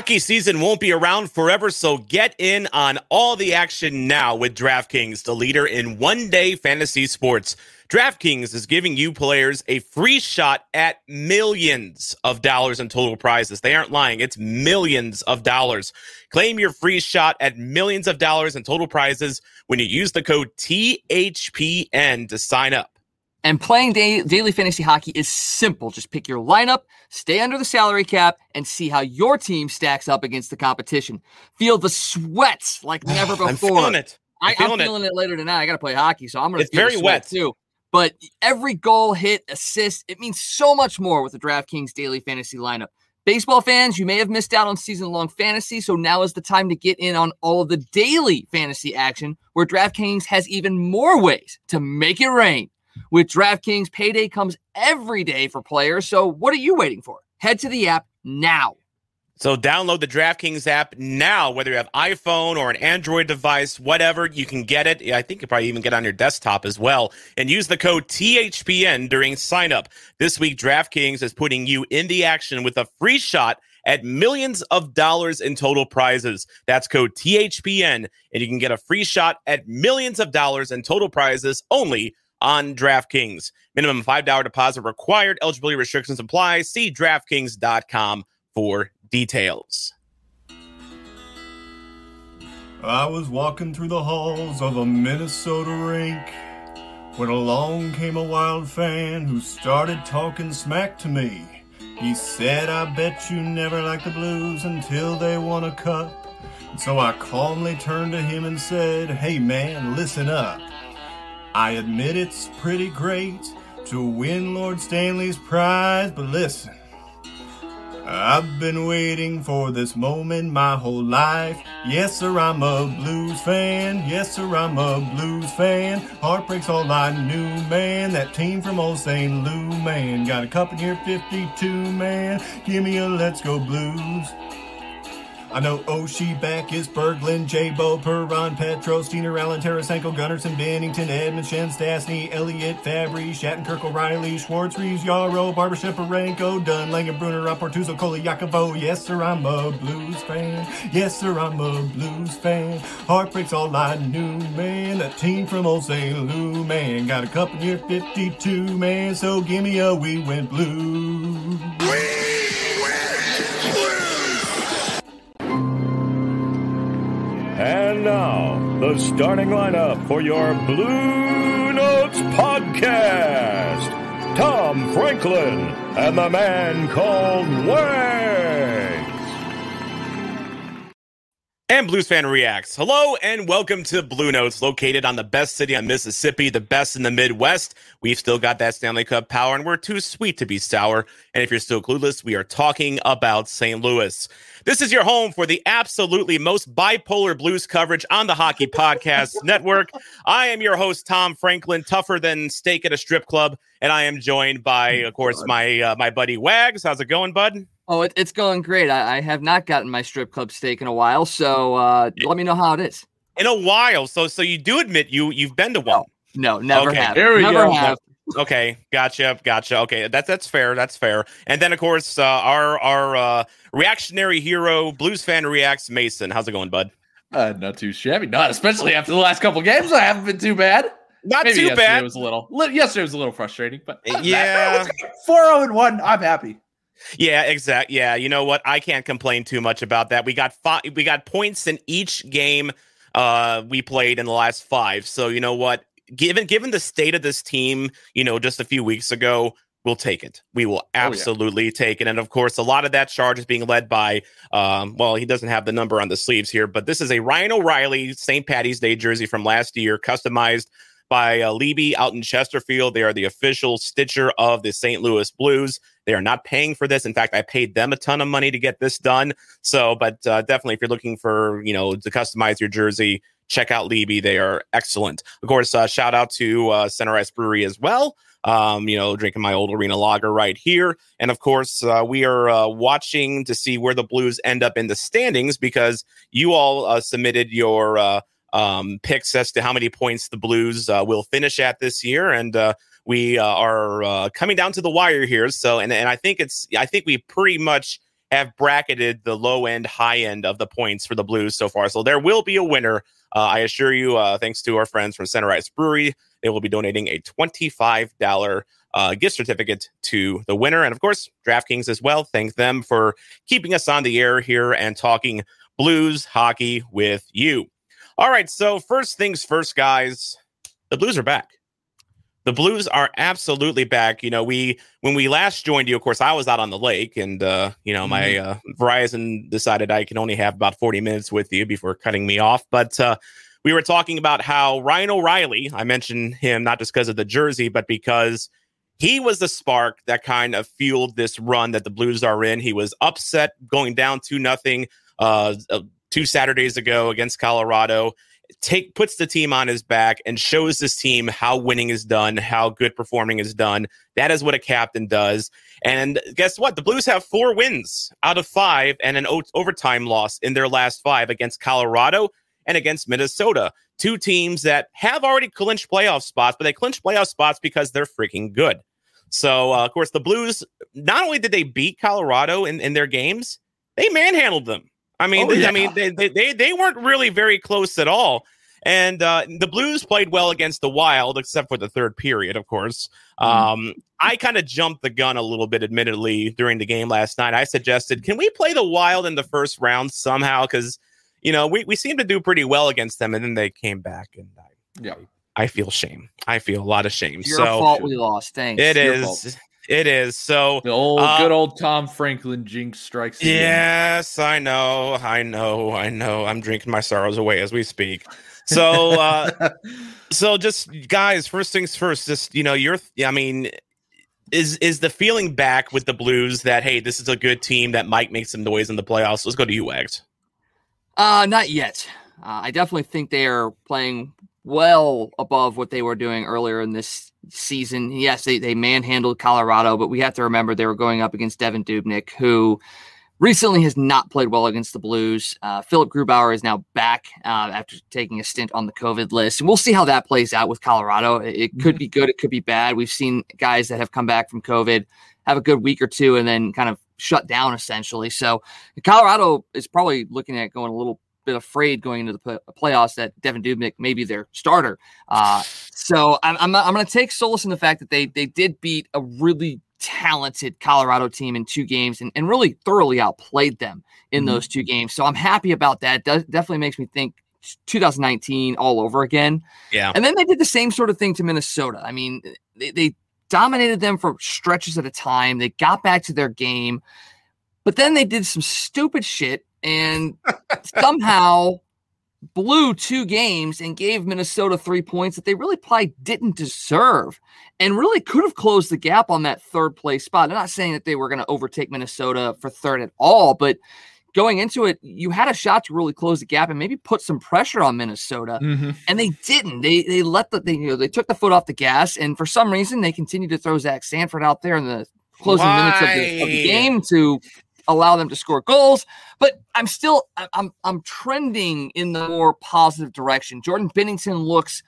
Hockey season won't be around forever, so get in on all the action now with DraftKings, the leader in one day fantasy sports. DraftKings is giving you players a free shot at millions of dollars in total prizes. They aren't lying, it's millions of dollars. Claim your free shot at millions of dollars in total prizes when you use the code THPN to sign up. And playing day, daily fantasy hockey is simple. Just pick your lineup, stay under the salary cap, and see how your team stacks up against the competition. Feel the sweats like never before. I'm feeling it. I'm, I, am feeling it. it. later tonight. I got to play hockey, so I'm going to. It's very wet too. But every goal, hit, assist, it means so much more with the DraftKings daily fantasy lineup. Baseball fans, you may have missed out on season long fantasy, so now is the time to get in on all of the daily fantasy action where DraftKings has even more ways to make it rain. With DraftKings, payday comes every day for players. So what are you waiting for? Head to the app now. So download the DraftKings app now, whether you have iPhone or an Android device, whatever, you can get it. I think you probably even get on your desktop as well. And use the code THPN during signup. This week, DraftKings is putting you in the action with a free shot at millions of dollars in total prizes. That's code THPN, and you can get a free shot at millions of dollars in total prizes only on DraftKings. Minimum $5 deposit required. Eligibility restrictions apply. See DraftKings.com for details. I was walking through the halls of a Minnesota rink when along came a wild fan who started talking smack to me. He said, I bet you never liked the blues until they won a cup. And so I calmly turned to him and said, Hey man, listen up. I admit it's pretty great to win Lord Stanley's prize, but listen, I've been waiting for this moment my whole life. Yes, sir, I'm a blues fan. Yes, sir, I'm a blues fan. Heartbreak's all I knew, man. That team from old St. Lou, man. Got a cup in here, 52, man. Give me a let's go blues. I know Oshie, Backes, Berglund, J-Bo, Perron, Petro, Steiner, Allen, Tarasenko, Gunnarsson, Binnington, Edmund, Schenn, Stastny, Elliott, Fabry, Shattenkirk, O'Reilly, Schwartz, Reeves, Yarrow, Barber, Sheparenko, Dunn, Langen, Brunner, Rapportuzzo, Yakovo. Yes, sir, I'm a blues fan. Yes, sir, I'm a blues fan. Heartbreak's all I knew, man. That team from old St. Lou, man. Got a cup in year 52, man. So give me a We Went Blue. And now, the starting lineup for your Blue Notes podcast Tom Franklin and the man called Wags. And Blues Fan Reacts. Hello and welcome to Blue Notes, located on the best city on Mississippi, the best in the Midwest. We've still got that Stanley Cup power, and we're too sweet to be sour. And if you're still clueless, we are talking about St. Louis. This is your home for the absolutely most bipolar blues coverage on the Hockey Podcast Network. I am your host, Tom Franklin, tougher than steak at a strip club, and I am joined by, of course, my uh, my buddy Wags. How's it going, bud? Oh, it, it's going great. I, I, have not gotten my strip club steak in a while, so uh, let me know how it is. In a while, so so you do admit you you've been to one? No, no never okay. have. There we never go. have okay, gotcha, gotcha. Okay, that's that's fair. That's fair. And then of course uh, our our uh, reactionary hero, blues fan reacts. Mason, how's it going, bud? Uh, not too shabby. Not especially after the last couple games. I haven't been too bad. Not Maybe too bad. Was a little. Yesterday was a little frustrating, but yeah, four zero oh and one. I'm happy. Yeah, exact. Yeah, you know what? I can't complain too much about that. We got five. We got points in each game uh we played in the last five. So you know what? Given given the state of this team, you know, just a few weeks ago, we'll take it. We will absolutely oh, yeah. take it. And of course, a lot of that charge is being led by, um, well, he doesn't have the number on the sleeves here, but this is a Ryan O'Reilly St. Patty's Day jersey from last year, customized by uh, out in Chesterfield. They are the official stitcher of the St. Louis Blues. They are not paying for this. In fact, I paid them a ton of money to get this done. So, but uh, definitely, if you're looking for, you know, to customize your jersey, check out Libby. They are excellent. Of course, uh, shout out to uh, Center Ice Brewery as well. Um, you know, drinking my old arena lager right here. And of course, uh, we are uh, watching to see where the Blues end up in the standings because you all uh, submitted your uh, um, picks as to how many points the Blues will finish at this year. And we are coming down to the wire here. So, and, and I think it's, I think we pretty much have bracketed the low end, high end of the points for the Blues so far. So there will be a winner. Uh, I assure you, uh, thanks to our friends from Center Ice Brewery, they will be donating a $25 uh, gift certificate to the winner. And of course, DraftKings as well. Thank them for keeping us on the air here and talking Blues hockey with you. All right. So, first things first, guys, the Blues are back. The Blues are absolutely back. You know, we when we last joined you, of course, I was out on the lake, and uh, you know, my uh, Verizon decided I can only have about forty minutes with you before cutting me off. But uh, we were talking about how Ryan O'Reilly. I mentioned him not just because of the jersey, but because he was the spark that kind of fueled this run that the Blues are in. He was upset going down to nothing uh, uh, two Saturdays ago against Colorado take puts the team on his back and shows this team how winning is done, how good performing is done. That is what a captain does. And guess what? The Blues have four wins out of five and an o- overtime loss in their last five against Colorado and against Minnesota. Two teams that have already clinched playoff spots, but they clinched playoff spots because they're freaking good. So, uh, of course, the Blues, not only did they beat Colorado in, in their games, they manhandled them. I mean, Oh, they, yeah. I mean, they, they they weren't really very close at all. And uh, the Blues played well against the Wild, except for the third period, of course. Um, I kind of jumped the gun a little bit, admittedly, during the game last night. I suggested, can we play the Wild in the first round somehow? Because you know we we seem to do pretty well against them, and then they came back, and I, Yeah. I feel shame. I feel a lot of shame. Your so fault we lost. Thanks. it Your is. fault. It is. So The old Uh, good old Tom Franklin jinx strikes. again. Yes, I know, I know, I know. I'm drinking my sorrows away as we speak. So, uh, so just guys, first things first. Just you know, you're. I mean, is is the feeling back with the Blues that hey, this is a good team that might make some noise in the playoffs? Let's go to you, Wags. Uh, not yet. Uh, I definitely think they are playing well above what they were doing earlier in this season. Yes, they, they manhandled Colorado, but we have to remember they were going up against Devan Dubnyk, who recently has not played well against the Blues. Uh, Philipp Grubauer is now back uh, after taking a stint on the COVID list. And we'll see how that plays out with Colorado. It, it could be good, it could be bad. We've seen guys that have come back from COVID have a good week or two and then kind of shut down essentially. So Colorado is probably looking at going a little bit afraid going into the play- playoffs that Devan Dubnyk may be their starter. Uh, so I'm, I'm, I'm going to take solace in the fact that they they did beat a really talented Colorado team in two games and, and really thoroughly outplayed them in Mhm. those two games. So I'm happy about that. Does, definitely makes me think 2019 all over again. Yeah. And then they did the same sort of thing to Minnesota. I mean, they, they dominated them for stretches at a time. They got back to their game, but then they did some stupid shit and somehow blew two games and gave Minnesota three points that they really probably didn't deserve and really could have closed the gap on that third place spot. I'm not saying that they were going to overtake Minnesota for third at all, but going into it, you had a shot to really close the gap and maybe put some pressure on Minnesota Mhm. and they didn't. They they let the they you know they took the foot off the gas, and for some reason they continued to throw Zach Sanford out there in the closing minutes of the, of the game to allow them to score goals. But I'm still I'm I'm trending in the more positive direction. Jordan Binnington looks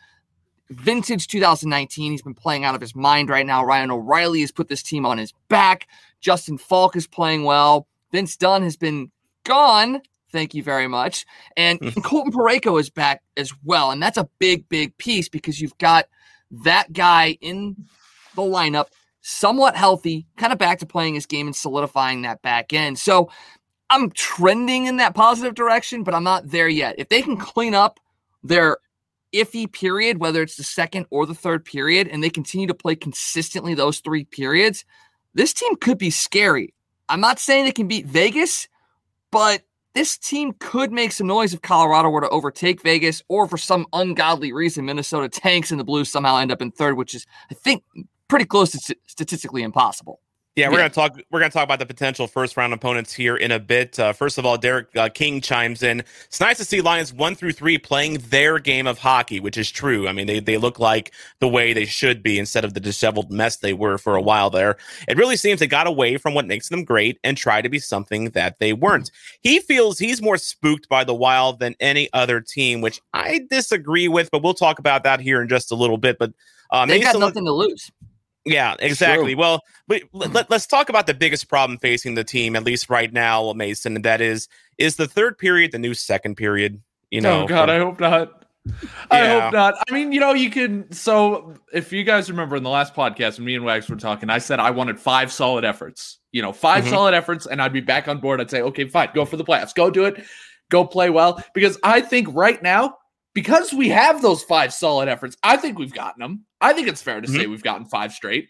vintage 2019. He's been playing out of his mind right now. Ryan O'Reilly has put this team on his back. Justin Faulk is playing well. Vince Dunn has been gone. Thank you very much. And hmm. Colton Parayko is back as well. And that's a big, big piece because you've got that guy in the lineup, somewhat healthy, kind of back to playing his game and solidifying that back end. So I'm trending in that positive direction, but I'm not there yet. If they can clean up their iffy period, whether it's the second or the third period, and they continue to play consistently those three periods, this team could be scary. I'm not saying they can beat Vegas, but this team could make some noise if Colorado were to overtake Vegas, or for some ungodly reason, Minnesota tanks and the Blues somehow end up in third, which is, I think, pretty close to st- statistically impossible. Yeah, we're Yeah. gonna talk. We're gonna talk about the potential first round opponents here in a bit. Uh, first of all, Derek uh, King chimes in. It's nice to see Lions one through three playing their game of hockey, which is true. I mean, they they look like the way they should be instead of the disheveled mess they were for a while there. It really seems they got away from what makes them great and try to be something that they weren't. He feels he's more spooked by the Wild than any other team, which I disagree with. But we'll talk about that here in just a little bit. But uh, They got Mason- nothing to lose. Yeah, exactly. Well, we, let, us talk about the biggest problem facing the team, at least right now, Mason. And that is, is the third period the new second period? You know, oh God, I hope not. I Yeah. hope not. I mean, you know, you can. So, if you guys remember in the last podcast when me and Wags were talking, I said I wanted five solid efforts. You know, 5 Mhm. solid efforts, and I'd be back on board. I'd say, okay, fine, go for the playoffs, go do it, go play well. Because I think right now, because we have those five solid efforts, I think we've gotten them. I think it's fair to say we've gotten five straight.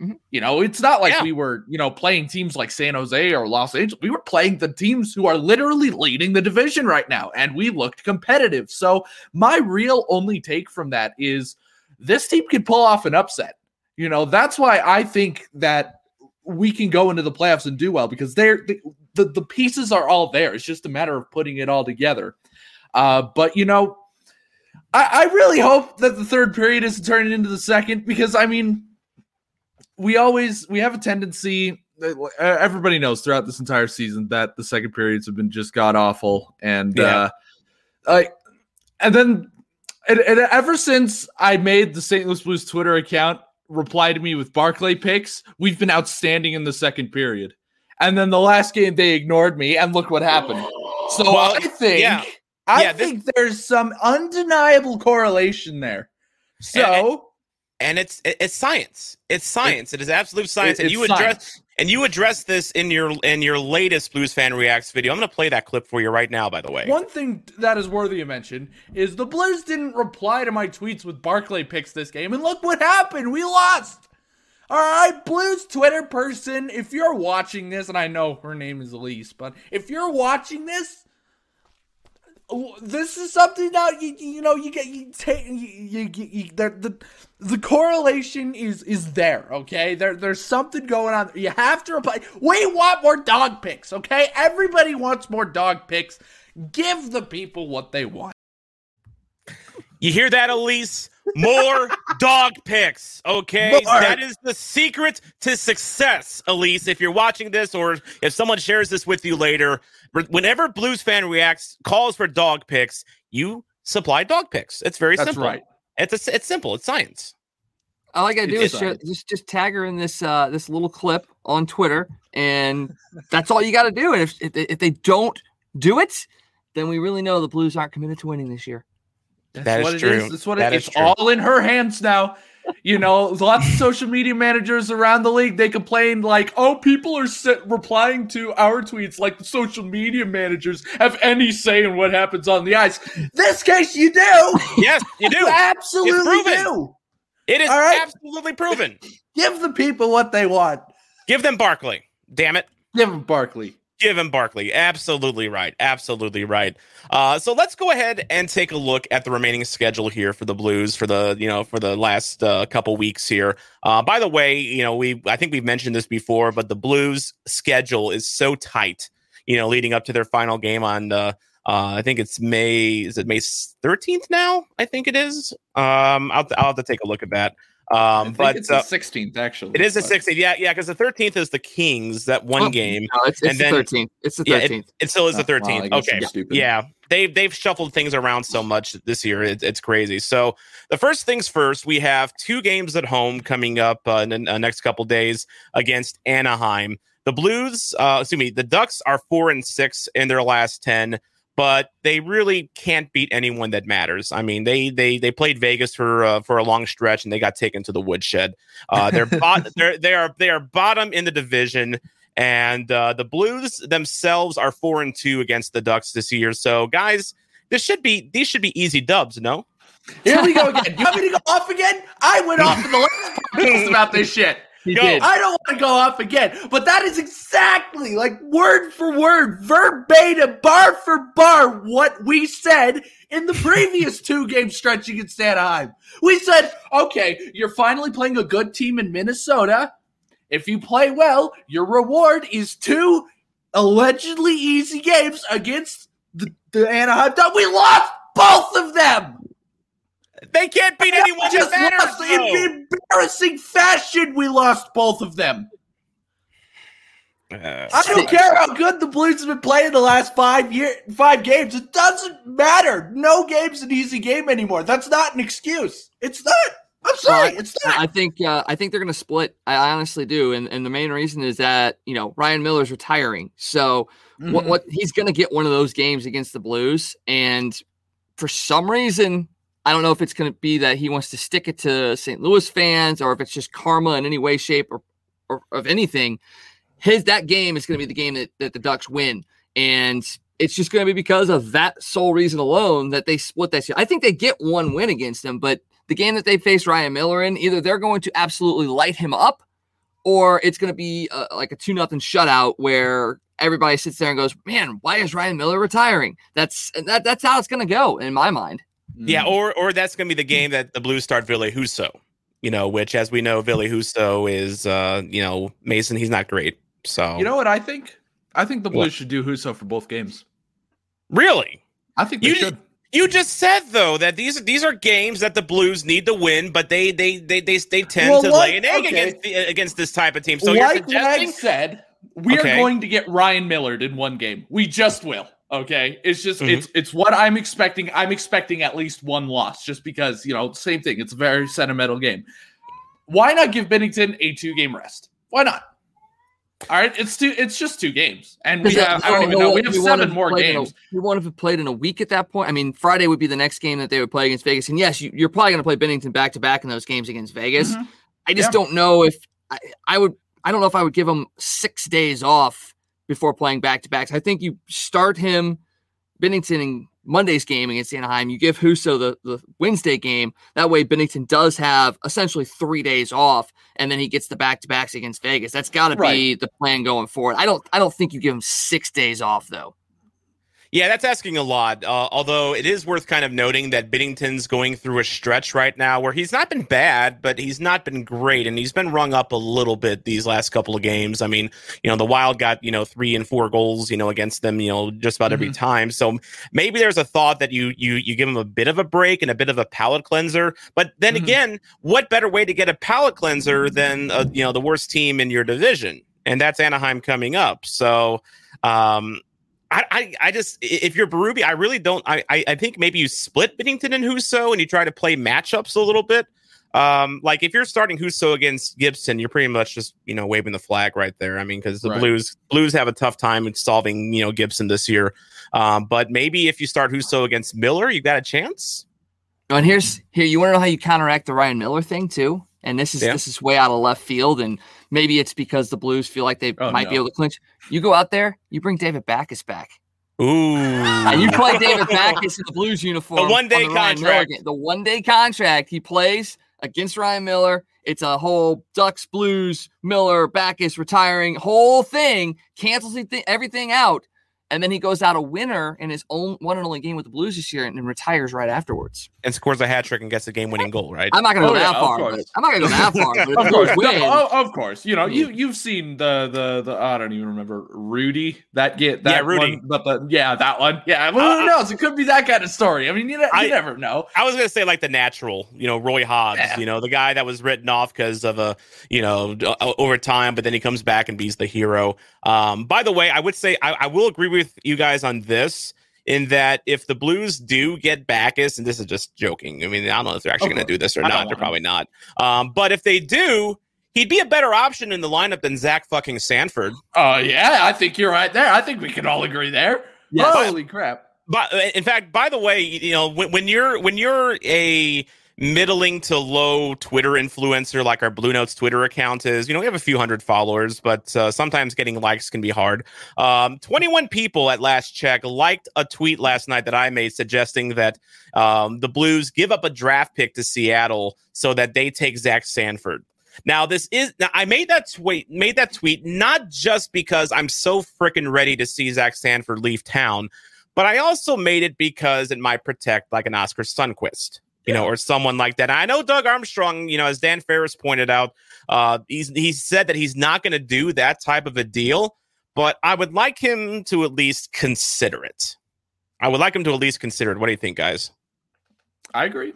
Mhm. You know, it's not like Yeah. we were, you know, playing teams like San Jose or Los Angeles. We were playing the teams who are literally leading the division right now, and we looked competitive. So, my real only take from that is this team could pull off an upset. You know, that's why I think that we can go into the playoffs and do well because they're the, the, the pieces are all there. It's just a matter of putting it all together. Uh, but you know, I, I really hope that the third period isn't turning into the second because I mean, we always we have a tendency. Everybody knows throughout this entire season that the second periods have been just god awful, and Yeah. uh, like, and then and, and ever since I made the St. Louis Blues Twitter account reply to me with Barclay pics, we've been outstanding in the second period. And then the last game they ignored me, and look what happened. So Well, I think yeah. I Yeah, this- think there's some undeniable correlation there. So and it's it- it's science. It's science. it is absolute science. and you address science. and you address this in your in your latest Blues fan reacts video. I'm going to play that clip for you right now. By the way, One thing that is worthy of mention is the Blues didn't reply to my tweets with Barclay pics this game, and look what happened. We lost. All right, Blues Twitter person, if you're watching this, and I know her name is Elise, but if you're watching this, this is something that you you know you get you take you, you, you, you the, the the correlation is is there okay? There there's something going on. You have to reply we want more dog pics okay? Everybody wants more dog pics give the people what they want. You hear that, Elise? More dog pics. Okay. More. That is the secret to success, Elise. If you're watching this or if someone shares this with you later, whenever Blues fan reacts, calls for dog pics, you supply dog picks. It's very that's simple. right It's a, it's simple. It's science. All I gotta do It's is share, just just tag her in this uh this little clip on Twitter, and that's all you got to do. And if, if if they don't do it, then we really know the Blues aren't committed to winning this year. That's That is what it true. That's what That it is is. true. all in her hands now. You know, lots of social media managers around the league they complain like, "Oh, people are sit- replying to our tweets like the social media managers have any say in what happens on the ice." This case, you do. Yes, you do. You absolutely proven. do. It is right. absolutely proven. Give the people what they want. Give them Barclay. Damn it. Give them Barclay. Give him Barclay. Absolutely right. Absolutely right. Uh, so let's go ahead and take a look at the remaining schedule here for the Blues for the you know for the last uh, couple weeks here. Uh, by the way, you know we I think we've mentioned this before, but the Blues schedule is so tight. You know, leading up to their final game on uh, uh, I think it's May is it May thirteenth now? I think it is. Um, I'll I'll have to take a look at that. Um, but it's uh, the 16th actually. it is the 16th. Yeah, yeah, because the 13th is the Kings, that one Oh, game. No, it's, it's And the then- thirteenth. It's the Yeah, it- thirteenth. It still is the Oh, well, I 13th. guess okay. I'm stupid. Yeah. They've they've shuffled things around so much this year. It, it's crazy. So the first things first, we have two games at home coming up uh, in the uh, next couple days against Anaheim. The Blues, uh, excuse me, the Ducks are four and six in their last ten, but they really can't beat anyone that matters. I mean, they they they played Vegas for uh, for a long stretch and they got taken to the woodshed. Uh, they're bot- they're they are they are bottom in the division. And uh, the Blues themselves are four and two against the Ducks this year. So, guys, this should be these should be easy dubs. No, Here we go again. You want me to go off again? I went off in the last podcast about this shit. He Go. did. I don't want to go off again, but that is exactly like word for word, verbatim, bar for bar, what we said in the previous two game stretch against Anaheim. We said, okay, you're finally playing a good team in Minnesota, If you play well, your reward is two allegedly easy games against the, the Anaheim. We lost both of them. They can't beat anyone Just that matters. lost in embarrassing fashion. We lost both of them. Uh, I don't care how good the Blues have been playing the last five year five games. It doesn't matter. No game's an easy game anymore. That's not an excuse. It's not. I'm sorry. Uh, it's not. I think uh, I think they're going to split. I honestly do, and and the main reason is that you know Ryan Miller's retiring, so what Mhm. what he's going to get one of those games against the Blues, and for some reason, I don't know if it's going to be that he wants to stick it to St. Louis fans, or if it's just karma in any way, shape, or or of anything. His that game is going to be the game that, that the Ducks win, and it's just going to be because of that sole reason alone that they split that. shit. I think they get one win against them, but the game that they face Ryan Miller in, either they're going to absolutely light him up, or it's going to be uh like a two nothing shutout where everybody sits there and goes, "Man, why is Ryan Miller retiring?" That's that, that's how it's going to go in my mind. Yeah, or or that's gonna be the game that the Blues start Ville Husso, You know, which as we know, Ville Husso is uh, you know, Mason, he's not great. So You know what I think? I think the Blues What? should do Husso for both games. really? I think You- should. You just said though that these these are games that the Blues need to win, but they they they they, they tend Well, to like- lay an egg okay. against the, against this type of team. So you're like suggesting Wag said, we Okay. are going to get Ryan Miller in one game. We just will. Okay, it's just Mhm. it's it's what I'm expecting. I'm expecting at least one loss, just because you know same thing. It's a very sentimental game. Why not give Binnington a two game rest? Why not? All right, it's two. It's just two games, and we have uh, I don't even know. We have we seven more played in a- games. We won't have played in a week at that point. I mean, Friday would be the next game that they would play against Vegas, and yes, you, you're probably going to play Binnington back to back in those games against Vegas. Mhm. I just Yeah. don't know if I, I would. I don't know if I would give him six days off before playing back to backs. I think you start him Binnington in Monday's game against Anaheim. You give Husso the, the Wednesday game. That way, Binnington does have essentially three days off, and then he gets the back to backs against Vegas. That's got to be the plan going forward. I don't. I don't think you give him six days off though. Yeah, that's asking a lot. Uh, although it is worth kind of noting that Binnington's going through a stretch right now where he's not been bad, but he's not been great, and he's been rung up a little bit these last couple of games. I mean, you know, the Wild got you know three and four goals, you know, against them, you know, just about every time. So maybe there's a thought that you you you give him a bit of a break and a bit of a palate cleanser. But then Mhm. again, what better way to get a palate cleanser than uh, you know the worst team in your division, and that's Anaheim coming up. So. Um, I, I, I just if you're Berube, I really don't. I, I, I think maybe you split Binnington and Husso, and you try to play matchups a little bit. Um, like if you're starting Husso against Gibson, you're pretty much just you know waving the flag right there. I mean, because the Right. Blues Blues have a tough time in solving you know Gibson this year. Um, but maybe if you start Husso against Miller, you got a chance. Oh, And here's here. You want to know how you counteract the Ryan Miller thing too? And this is Yeah. this is way out of left field, and maybe it's because the Blues feel like they Oh, might be able to clinch. You go out there, you bring David Backes back, Ooh, and you play David Backes in the Blues uniform. on one-day Ryan Miller contract. The one day contract he plays against Ryan Miller. It's a whole Ducks, Blues, Miller, Backes retiring whole thing. Cancels everything out, and then he goes out a winner in his own one and only game with the Blues this year, and, and retires right afterwards. and scores a hat trick and gets a game winning goal. Right? I'm not going to Oh, go yeah, that far. I'm not going to go that far. Of course, win, no, oh, of course. You know, you mm-hmm. you've seen the the the I don't even remember Rudy that get that Yeah, Rudy. one, but the yeah that one yeah. Well, who uh, uh, knows? It could be that kind of story. I mean, you, you I- never know. I was gonna say like the natural, you know, Roy Hobbs, Yeah. you know, the guy that was written off because of a, you know, d- uh, o- over time, but then he comes back and he's the hero. Um, by the way, I would say I, I will agree with you guys on this in that if the Blues do get Backes, and this is just joking. I mean, I don't know if they're actually Of going to do this or I don't They're him. probably not. Um, but if they do, he'd be a better option in the lineup than Zach fucking Sanford. Oh yeah, I think you're right there. I think we can all agree there. Yeah. Holy crap! But uh, in fact, by the way, you know, when, when you're when you're a middling to low Twitter influencer like our Blue Notes Twitter account is, you know, we have a few hundred followers, but uh, sometimes getting likes can be hard. Um, 21 people at last check liked a tweet last night that I made suggesting that um, the Blues give up a draft pick to Seattle so that they take Zach Sanford. Now this is now I made that tweet made that tweet not just because I'm so freaking ready to see Zach Sanford leave town, but I also made it because it might protect like an Oskar Sundqvist. You know, or someone like that. I know Doug Armstrong, you know, as Dan Ferris pointed out, uh, he's he said that he's not going to do that type of a deal, but I would like him to at least consider it. I would like him to at least consider it. What do you think, guys? I agree.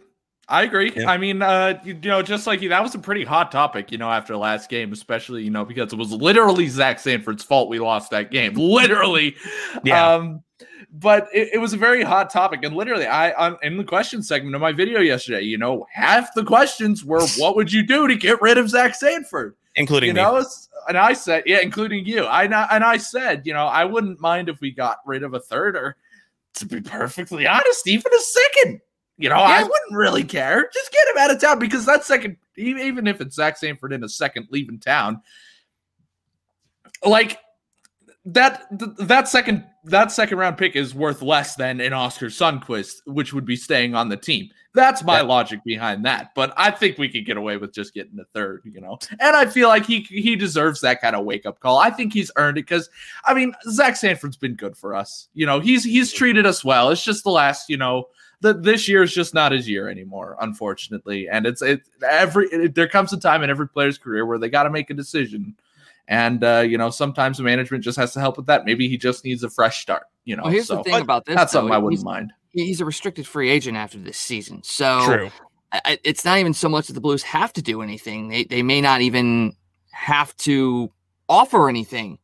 I agree. Yeah. I mean, uh, you, you know, just like you, that was a pretty hot topic, you know, after last game, especially, you know, because it was literally Zach Sanford's fault we lost that game. Literally. Yeah. Um, but it, it was a very hot topic. And literally, I on in the question segment of my video yesterday, you know, half the questions were what would you do to get rid of Zach Sanford? Including you me. know, and I said, yeah, including you. I and I said, you know, I wouldn't mind if we got rid of a third or to be perfectly honest, even a second. You know, I wouldn't really care. Just get him out of town because that second, even if it's Zach Sanford in a second leaving town, like that that second that second round pick is worth less than an Oskar Sundqvist, which would be staying on the team. That's my Yeah. logic behind that. But I think we could get away with just getting a third, you know. And I feel like he he deserves that kind of wake up call. I think he's earned it because I mean Zach Sanford's been good for us. You know, he's he's treated us well. It's just the last, you know, the, this year is just not his year anymore, unfortunately. And it's it every it, there comes a time in every player's career where they got to make a decision. And uh, you know, sometimes the management just has to help with that. Maybe he just needs a fresh start. You know, Well, here's so the thing about this. that's though. something I wouldn't he's, mind. he's a restricted free agent after this season. So True. I- I- it's not even so much that the Blues have to do anything. They they may not even have to offer anything.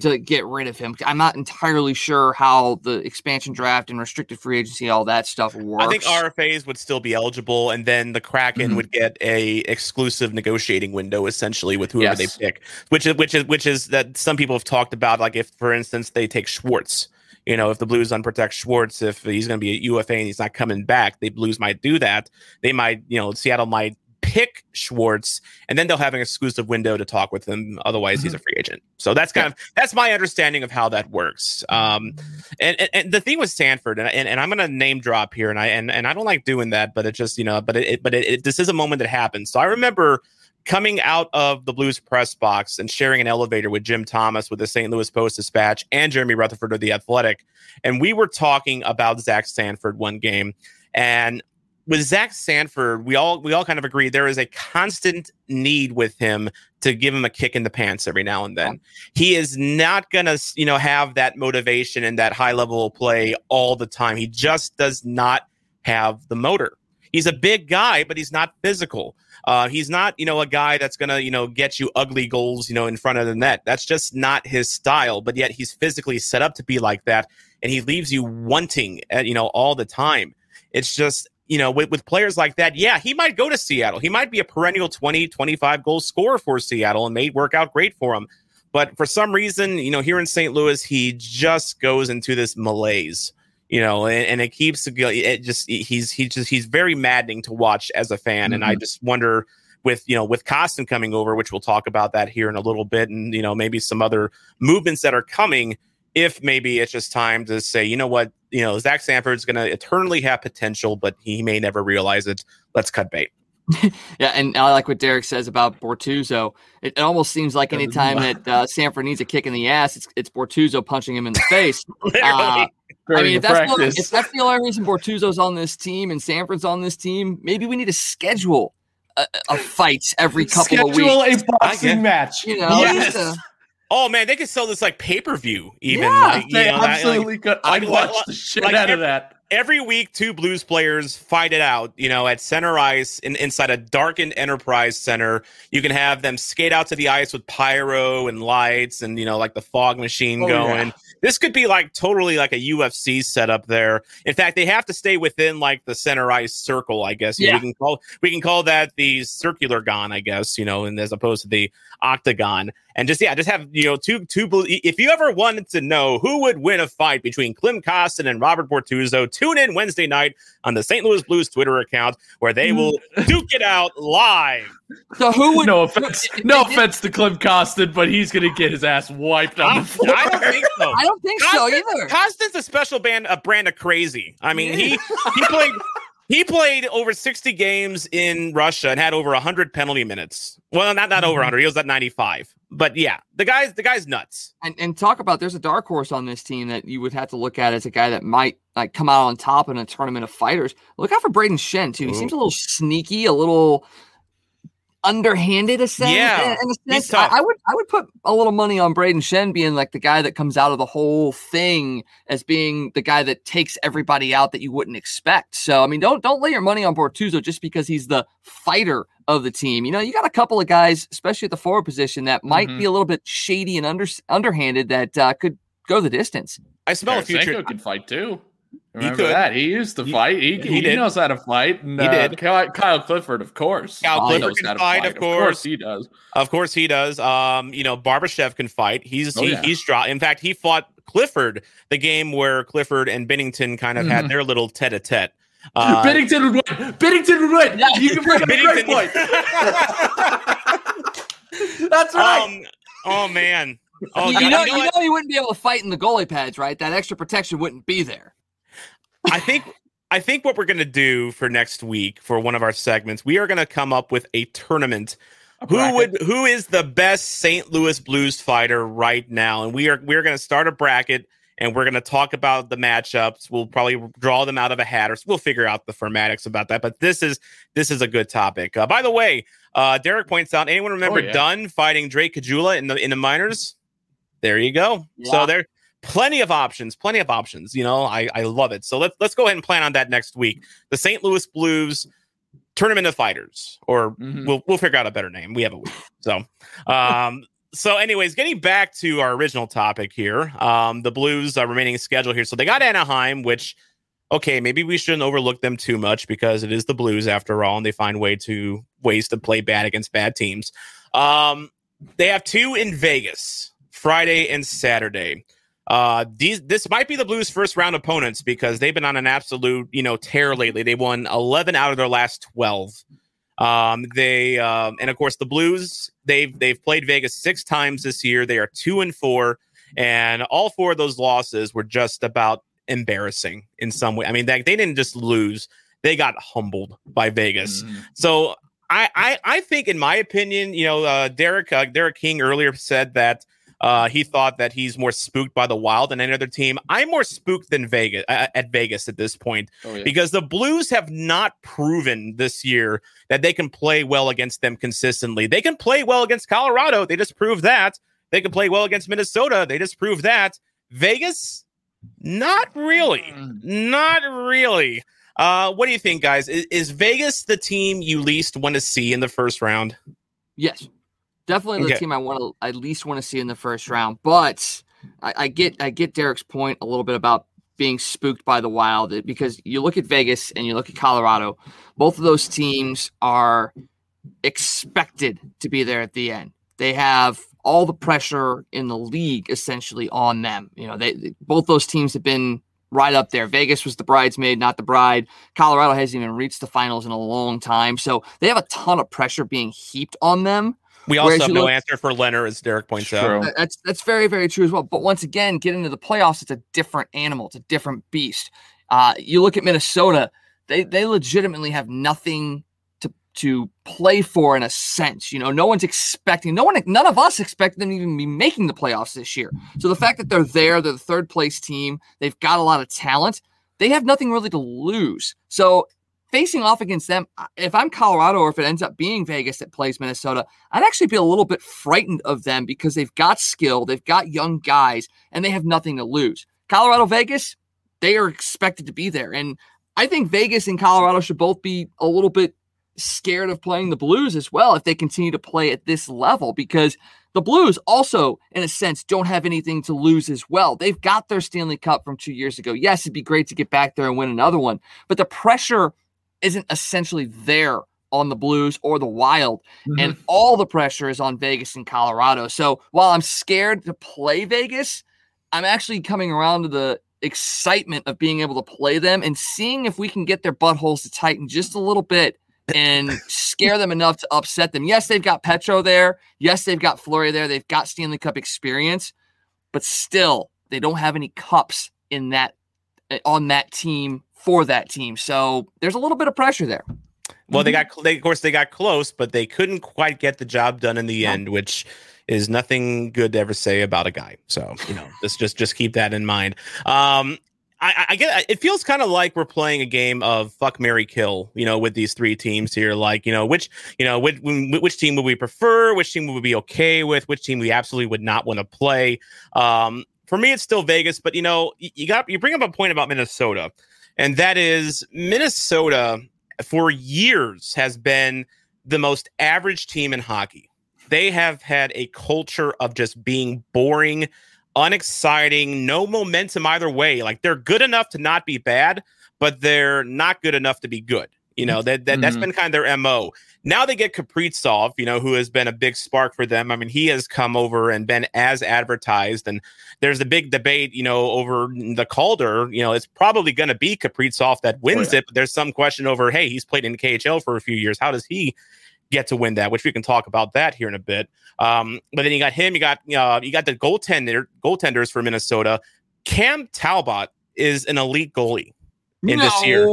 To get rid of him. I'm not entirely sure how the expansion draft and restricted free agency, all that stuff works. I think RFAs would still be eligible, and then the Kraken Mhm. would get a exclusive negotiating window essentially with whoever Yes. they pick, which is which is which is that some people have talked about. Like if, for instance, they take Schwartz, you know, if the Blues unprotect Schwartz, if he's going to be a UFA and he's not coming back, the Blues might do that. They might, you know, Seattle might pick Schwartz, and then they'll have an exclusive window to talk with him. Otherwise, he's a free agent. So that's kind of that's my understanding of how that works. Um, and, and, and the thing with Sanford, and, and, and I'm going to name drop here, and I and, and I don't like doing that, but it just you know, but it, it but it, it this is a moment that happens. So I remember coming out of the Blues press box and sharing an elevator with Jim Thomas with the St. Louis Post Dispatch and Jeremy Rutherford of the Athletic, and we were talking about Zach Sanford one game, and with Zach Sanford, we all we all kind of agree there is a constant need with him to give him a kick in the pants every now and then. He is not gonna, you know, have that motivation and that high level of play all the time. He just does not have the motor. He's a big guy, but he's not physical. Uh, he's not, you know, a guy that's gonna, you know, get you ugly goals, you know, in front of the net. That's just not his style. But yet he's physically set up to be like that, and he leaves you wanting, at, you know, all the time. It's just you know, with, with players like that, yeah, he might go to Seattle. He might be a perennial 20, 25 goal scorer for Seattle and may work out great for him. But for some reason, you know, here in St. Louis, he just goes into this malaise, you know, and, and it keeps it just he's he's just he's very maddening to watch as a fan. And I mm-hmm. just wonder with you know with Kostin coming over, which we'll talk about that here in a little bit, and you know maybe some other movements that are coming. If maybe it's just time to say, you know what, you know, Zach Sanford's going to eternally have potential, but he may never realize it. Let's cut bait. Yeah, and I like what Derek says about Bortuzzo. It, it almost seems like anytime that uh, Sanford needs a kick in the ass, it's, it's Bortuzzo punching him in the face. Uh, I mean, if that's, the, practice. if that's the only reason Bortuzzo's on this team and Sanford's on this team, maybe we need to schedule a, a fight every couple of weeks. Schedule a boxing match. You know, yes, just, uh, oh man, they could sell this like pay per view. Even Yeah, like, they know, that- like, absolutely could. I'd like- watch the shit like out every- of that. every week two blues players fight it out you know at center ice in, inside a darkened enterprise center you can have them skate out to the ice with pyro and lights and you know like the fog machine Oh, yeah. going this could be like totally like a ufc setup there in fact they have to stay within like the center ice circle i guess You know, Yeah. we can call we can call that the circular gon i guess you know and as opposed to the octagon and just yeah just have you know two two if you ever wanted to know who would win a fight between Klim Kostin and Robert Bortuzzo tune in Wednesday night on the St. Louis Blues Twitter account where they will mm. duke it out live so who would No offense, no offense to Klim Kostin, but he's gonna get his ass wiped on I, the floor. I don't think so I don't think so either. Kostin's a special band a brand of crazy I mean he he played He played over 60 games in Russia and had over 100 penalty minutes. Well, not not over 100. Mm-hmm. He was at 95. But yeah, the guy's the guy's nuts. And, and talk about there's a dark horse on this team that you would have to look at as a guy that might like come out on top in a tournament of fighters. Look out for Brayden Schenn too. He Ooh. seems a little sneaky, a little underhanded a sense. Yeah, in, in a sense. I. I would I would put a little money on Brayden Schenn being like the guy that comes out of the whole thing as being the guy that takes everybody out that you wouldn't expect. So I mean, don't don't lay your money on Bortuzzo just because he's the fighter of the team. You know, you got a couple of guys, especially at the forward position, that might Mhm. be a little bit shady and under underhanded that uh, could go the distance. I smell a future. Tarasenko can fight too. Remember could. that? He used to fight. He, he he, did. knows how to fight. And, He uh, did. Kyle, Kyle Clifford, of course. Kyle Clifford knows can how to fight, of course. he does. Of course he does. Um, you know, Barbashev can fight. He's Oh, he, yeah. he's draw. In fact, he fought Clifford, the game where Clifford and Binnington kind of had Mhm. their little tete-a-tete. Uh, Binnington would win. Binnington would win. Yeah. You can bring up a great Binnington- point. That's right. um, oh man. Oh, you, God, know, you know you know, you wouldn't be able to fight in the goalie pads, right? That extra protection wouldn't be there. I think I think what we're gonna do for next week for one of our segments, we are gonna come up with a tournament. Who would who is the best St. Louis Blues fighter right now? And we are we're gonna start a bracket and we're gonna talk about the matchups. We'll probably draw them out of a hat or we'll figure out the formatics about that. But this is this is a good topic. Uh, by the way, uh, Derek points out, anyone remember yeah. Dunn fighting Drake Caggiula in the in the minors? There you go. So there plenty of options, plenty of options. You know, I, I love it. So let's let's go ahead and plan on that next week. The St. Louis Blues tournament of fighters, or Mhm. we'll we'll figure out a better name. We have a week. So um so anyways, getting back to our original topic here, um, the Blues are remaining schedule here. So they got Anaheim, which okay, maybe we shouldn't overlook them too much because it is the Blues after all, and they find way to ways to play bad against bad teams. Um, they have two in Vegas, Friday and Saturday. Uh, these this might be the Blues' first round opponents because they've been on an absolute you know tear lately. They won eleven out of their last twelve. Um, they um, and of course the Blues they've they've played Vegas six times this year. They are two and four, and all four of those losses were just about embarrassing in some way. I mean, they, they didn't just lose; they got humbled by Vegas. Mhm. So I, I, I think, in my opinion, you know, uh, Derek, uh, Derek King earlier said that uh, he thought that he's more spooked by the Wild than any other team. I'm more spooked than Vegas uh, at Vegas at this point Oh, yeah. because the Blues have not proven this year that they can play well against them consistently. They can play well against Colorado. They just proved that. They can play well against Minnesota. They just proved that. Vegas, not really. Mm. Not really. Uh, what do you think, guys? Is, is Vegas the team you least want to see in the first round? Yes, definitely the Okay. team I want to at least want to see in the first round. But I, I get I get Derek's point a little bit about being spooked by the Wild eh, because you look at Vegas and you look at Colorado. Both of those teams are expected to be there at the end. They have all the pressure in the league essentially on them. You know, they they- both those teams have been right up there. Vegas was the bridesmaid, not the bride. Colorado hasn't even reached the finals in a long time. So they have a ton of pressure being heaped on them. We also Whereas have no look- answer for Leonard, as Derek points True. out. That's that's very very true as well. But once again, get into the playoffs, it's a different animal. It's a different beast. Uh, you look at Minnesota; they they legitimately have nothing to to play for in a sense. You know, no one's expecting. No one, none of us expect them to even be making the playoffs this year. So the fact that they're there, they're the third place team. They've got a lot of talent. They have nothing really to lose. So facing off against them, if I'm Colorado or if it ends up being Vegas that plays Minnesota, I'd actually be a little bit frightened of them because they've got skill, they've got young guys, and they have nothing to lose. Colorado, Vegas, they are expected to be there. And I think Vegas and Colorado should both be a little bit scared of playing the Blues as well if they continue to play at this level because the Blues also, in a sense, don't have anything to lose as well. They've got their Stanley Cup from two years ago. Yes, it'd be great to get back there and win another one, but the pressure isn't essentially there on the Blues or the Wild and all the pressure is on Vegas and Colorado. So while I'm scared to play Vegas, I'm actually coming around to the excitement of being able to play them and seeing if we can get their buttholes to tighten just a little bit and scare them enough to upset them. Yes, they've got Petro there. Yes, they've got Fleury there. They've got Stanley Cup experience, but still, they don't have any cups in that eh, on that team for that team. So there's a little bit of pressure there. Well, they got they of course they got close, but they couldn't quite get the job done in the No. end, which is nothing good to ever say about a guy. So you know, just just just keep that in mind. Um, I, I- I get it feels kind of like we're playing a game of fuck Mary Kill, you know, with these three teams here. Like, you know, which you know, which which team would we prefer? Which team would we be okay with? Which team we absolutely would not want to play? Um, for me, it's still Vegas, but you know, you got you bring up a point about Minnesota, and that is Minnesota for years has been the most average team in hockey. They have had a culture of just being boring, unexciting, no momentum either way. Like they're good enough to not be bad, but they're not good enough to be good. You know, that, that that's Mhm. been kind of their MO. Now they get Kaprizov, you know, who has been a big spark for them. I mean, he has come over and been as advertised. And there's a big debate, you know, over the Calder. You know, it's probably going to be Kaprizov that wins yeah. it. But there's some question over, hey, he's played in KHL for a few years. How does he get to win that? Which we can talk about that here in a bit. Um, but then you got him. You got uh, you got the goaltender goaltenders for Minnesota. Cam Talbot is an elite goalie in this year.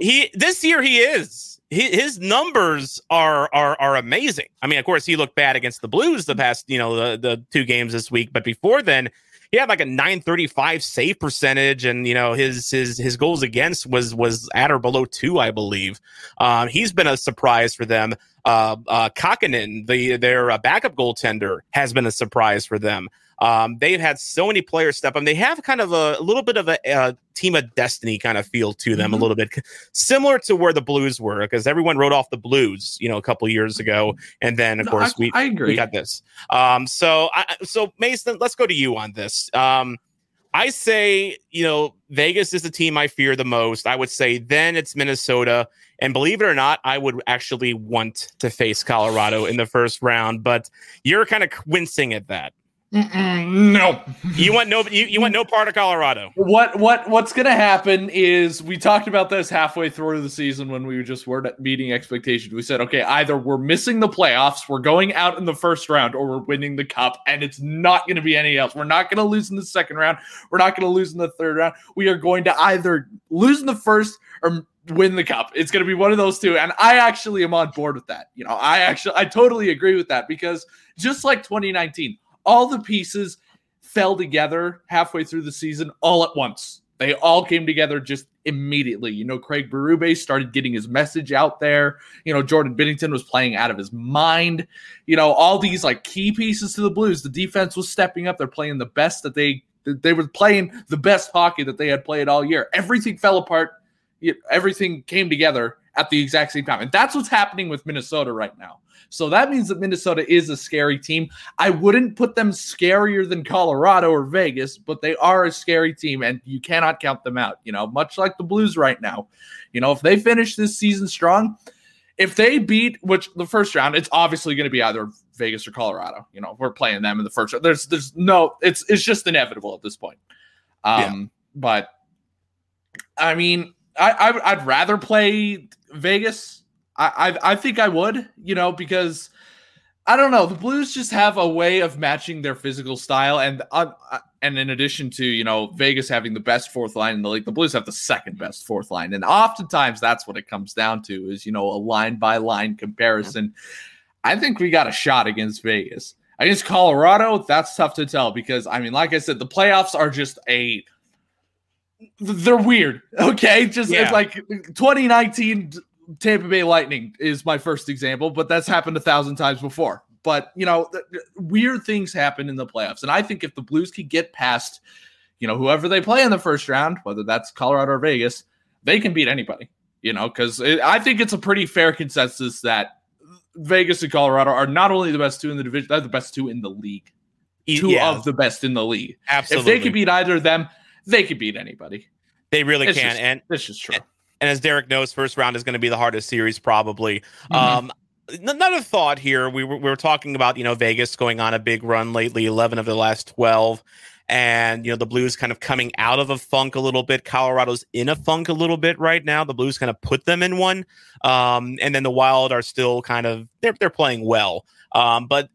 He this year he is. He, his numbers are are are amazing. I mean, of course, he looked bad against the Blues the past you know the the two games this week, but before then, he had like a 935 save percentage, and you know his his his goals against was was at or below two, I believe. Um, he's been a surprise for them. Uh, uh, Kahkonen, the their uh, backup goaltender, has been a surprise for them. Um, they've had so many players step up. They have kind of a, a little bit of a, uh team of destiny kind of feel to them, Mhm. a little bit similar to where the Blues were, because everyone wrote off the Blues, you know, a couple years ago, and then of No, course I, we I agree. we got this. Um, so I, I- so Mason, let's go to you on this. Um, I say, you know, Vegas is the team I fear the most. I would say then it's Minnesota. And believe it or not, I would actually want to face Colorado in the first round, but you're kind of wincing at that. Mm-mm, no. You want no you, you want no part of Colorado. What what what's gonna happen is we talked about this halfway through the season when we just weren't meeting expectations. We said, okay, either we're missing the playoffs, we're going out in the first round, or we're winning the cup, and it's not gonna be any else. We're not gonna lose in the second round, we're not gonna lose in the third round. We are going to either lose in the first or win the cup. It's gonna be one of those two. And I actually am on board with that. You know, I actually I totally agree with that because just like 2019, all the pieces fell together halfway through the season all at once. They all came together just immediately. You know, Craig Berube started getting his message out there. You know, Jordan Binnington was playing out of his mind. You know, all these like key pieces to the Blues. The defense was stepping up. They're playing the best that they they were playing the best hockey that they had played all year. Everything fell apart. Everything came together at the exact same time. And that's what's happening with Minnesota right now. So that means that Minnesota is a scary team. I wouldn't put them scarier than Colorado or Vegas, but they are a scary team and you cannot count them out, you know, much like the Blues right now. You know, if they finish this season strong, if they beat which the first round, it's obviously going to be either Vegas or Colorado. You know, we're playing them in the first round. There's there's no it's it's just inevitable at this point. Um but I mean, I, I I'd rather play Vegas. I, I I think I would, you know, because I don't know. The Blues just have a way of matching their physical style, and uh, uh, and in addition to you know Vegas having the best fourth line in the league, the Blues have the second best fourth line, and oftentimes that's what it comes down to is you know a line by line comparison. I think we got a shot against Vegas. Against Colorado, that's tough to tell because I mean, like I said, the playoffs are just a they're weird. Okay, just Yeah. it's like 2019 Tampa Bay Lightning is my first example, but that's happened a thousand times before. But you know, weird things happen in the playoffs, and I think if the Blues could get past, you know, whoever they play in the first round, whether that's Colorado or Vegas, they can beat anybody. You know, because I think it's a pretty fair consensus that Vegas and Colorado are not only the best two in the division, they're the best two in the league. Two yeah, of the best in the league. absolutely. If they could beat either of them, they could beat anybody. they really It's can. just- and This is true. and as Derek knows, first round is going to be the hardest series probably. Mhm. Um, another thought here: we were we were talking about you know Vegas going on a big run lately, eleven of the last twelve, and you know the Blues kind of coming out of a funk a little bit. Colorado's in a funk a little bit right now. The Blues kind of put them in one, um, and then the Wild are still kind of they're they're playing well, um, but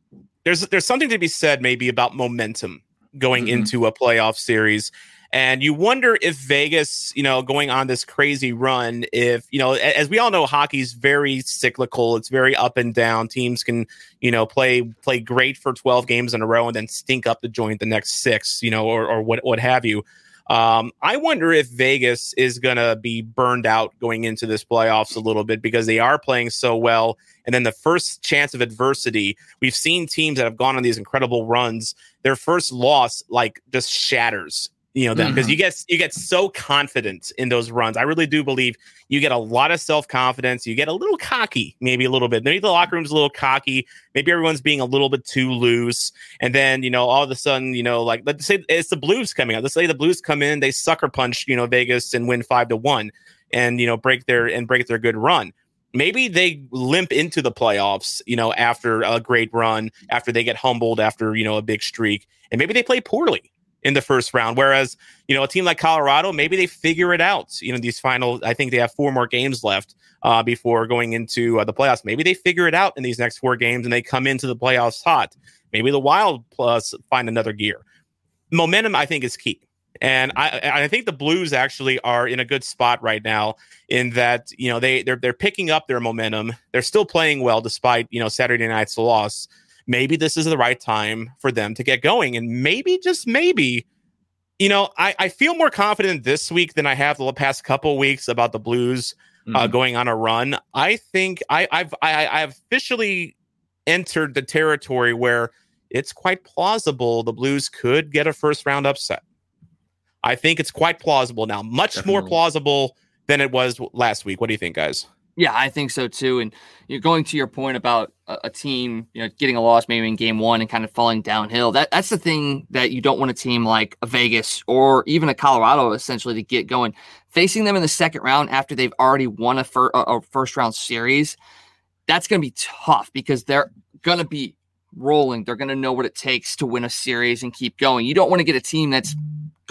there's there's something to be said maybe about momentum going Mhm. into a playoff series. And you wonder if Vegas, you know, going on this crazy run, if, you know, as we all know, hockey's very cyclical. It's very up and down. Teams can, you know, play play great for 12 games in a row and then stink up the joint the next six, you know, or, or what, what have you. Um, I wonder if Vegas is going to be burned out going into this playoffs a little bit because they are playing so well. And then the first chance of adversity, we've seen teams that have gone on these incredible runs, their first loss like just shatters you know them because mm-hmm. you get you get so confident in those runs. I really do believe you get a lot of self confidence. You get a little cocky, maybe a little bit. Maybe the locker room's a little cocky. Maybe everyone's being a little bit too loose. And then you know all of a sudden you know like let's say it's the Blues coming out. Let's say the Blues come in, they sucker punch you know Vegas and win five to one, and you know break their and break their good run maybe they limp into the playoffs, you know, after a great run, after they get humbled after, you know, a big streak, and maybe they play poorly in the first round. Whereas, you know, a team like Colorado, maybe they figure it out. You know, these final, I think they have four more games left uh, before going into uh, the playoffs. Maybe they figure it out in these next four games and they come into the playoffs hot. Maybe the Wild plus find another gear. Momentum, I think, is key. And I, I think the Blues actually are in a good spot right now in that you know they they're they're picking up their momentum. They're still playing well despite you know Saturday night's loss maybe this is the right time for them to get going. And maybe, just maybe, you know, I, I feel more confident this week than I have the past couple weeks about the Blues uh, mm-hmm. uh, going on a run. I think I, I've I, I've officially entered the territory where it's quite plausible the Blues could get a first round upset. I think it's quite plausible now, much Definitely. more plausible than it was last week. What do you think, guys? Yeah, I think so too. And you're going to your point about a, a, team, you know, getting a loss maybe in game one and kind of falling downhill. That that's the thing that you don't want a team like a Vegas or even a Colorado essentially to get going. Facing them in the second round after they've already won a, fir- a first round series, that's going to be tough because they're going to be rolling. They're going to know what it takes to win a series and keep going. You don't want to get a team that's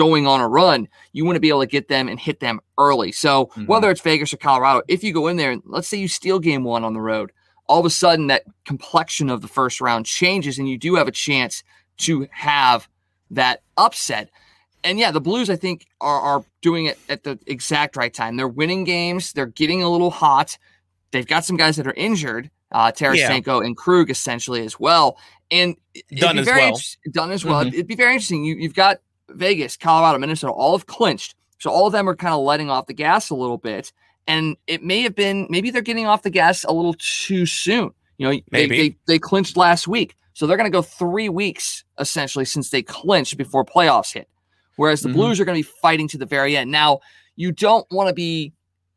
going on a run, you want to be able to get them and hit them early. So mm-hmm. whether it's Vegas or Colorado, if you go in there and let's say you steal game one on the road, all of a sudden that complexion of the first round changes and you do have a chance to have that upset. And yeah, the Blues, I think, are, are doing it at the exact right time. They're winning games, they're getting a little hot. They've got some guys that are injured, uh, Tarasenko yeah. and Krug essentially as well. And done as well. Done as well. Mm-hmm. It'd be very interesting. You, you've got Vegas, Colorado, Minnesota, all have clinched. So all of them are kind of letting off the gas a little bit. And it may have been, maybe they're getting off the gas a little too soon. You know, they, they, they clinched last week. So they're going to go three weeks essentially since they clinched before playoffs hit. Whereas the mm-hmm. Blues are going to be fighting to the very end. Now, you don't want to be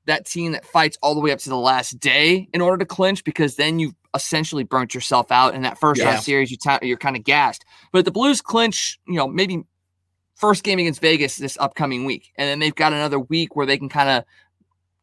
that team that fights all the way up to the last day in order to clinch because then you've essentially burnt yourself out in that first yeah. round series. You t- you're kind of gassed. But the Blues clinch, you know, maybe first game against Vegas this upcoming week. And then they've got another week where they can kind of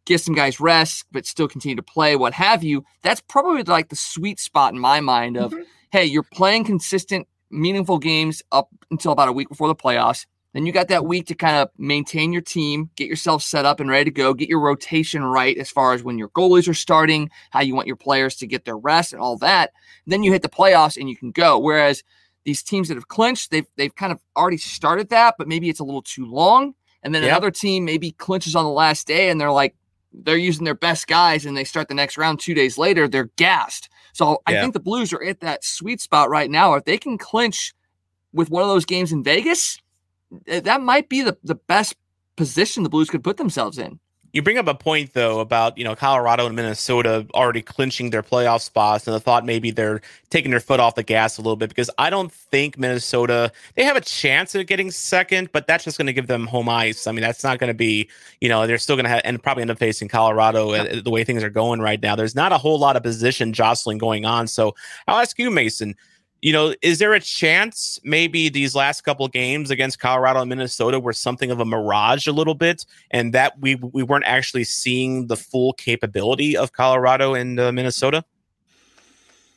give some guys rest, but still continue to play, what have you. That's probably like the sweet spot in my mind of, mm-hmm. hey, you're playing consistent, meaningful games up until about a week before the playoffs. Then you got that week to kind of maintain your team, get yourself set up and ready to go, get your rotation right as far as when your goalies are starting, how you want your players to get their rest and all that. then you hit the playoffs and you can go. Whereas these teams that have clinched, they've they've kind of already started that, but maybe it's a little too long. And then yep. another team maybe clinches on the last day and they're like, they're using their best guys and they start the next round two days later, they're gassed. So I think the Blues are at that sweet spot right now. If they can clinch with one of those games in Vegas, eh, that might be the, the best position the Blues could put themselves in. You bring up a point though about you know Colorado and Minnesota already clinching their playoff spots, and the thought maybe they're taking their foot off the gas a little bit because I don't think Minnesota they have a chance of getting second, but that's just going to give them home ice. I mean, that's not going to be you know they're still going to have and probably end up facing Colorado uh, yeah. the way things are going right now. There's not a whole lot of position jostling going on. So I'll ask you, Mason you know, is there a chance maybe these last couple games against Colorado and Minnesota were something of a mirage a little bit, and that we we weren't actually seeing the full capability of Colorado and uh, Minnesota?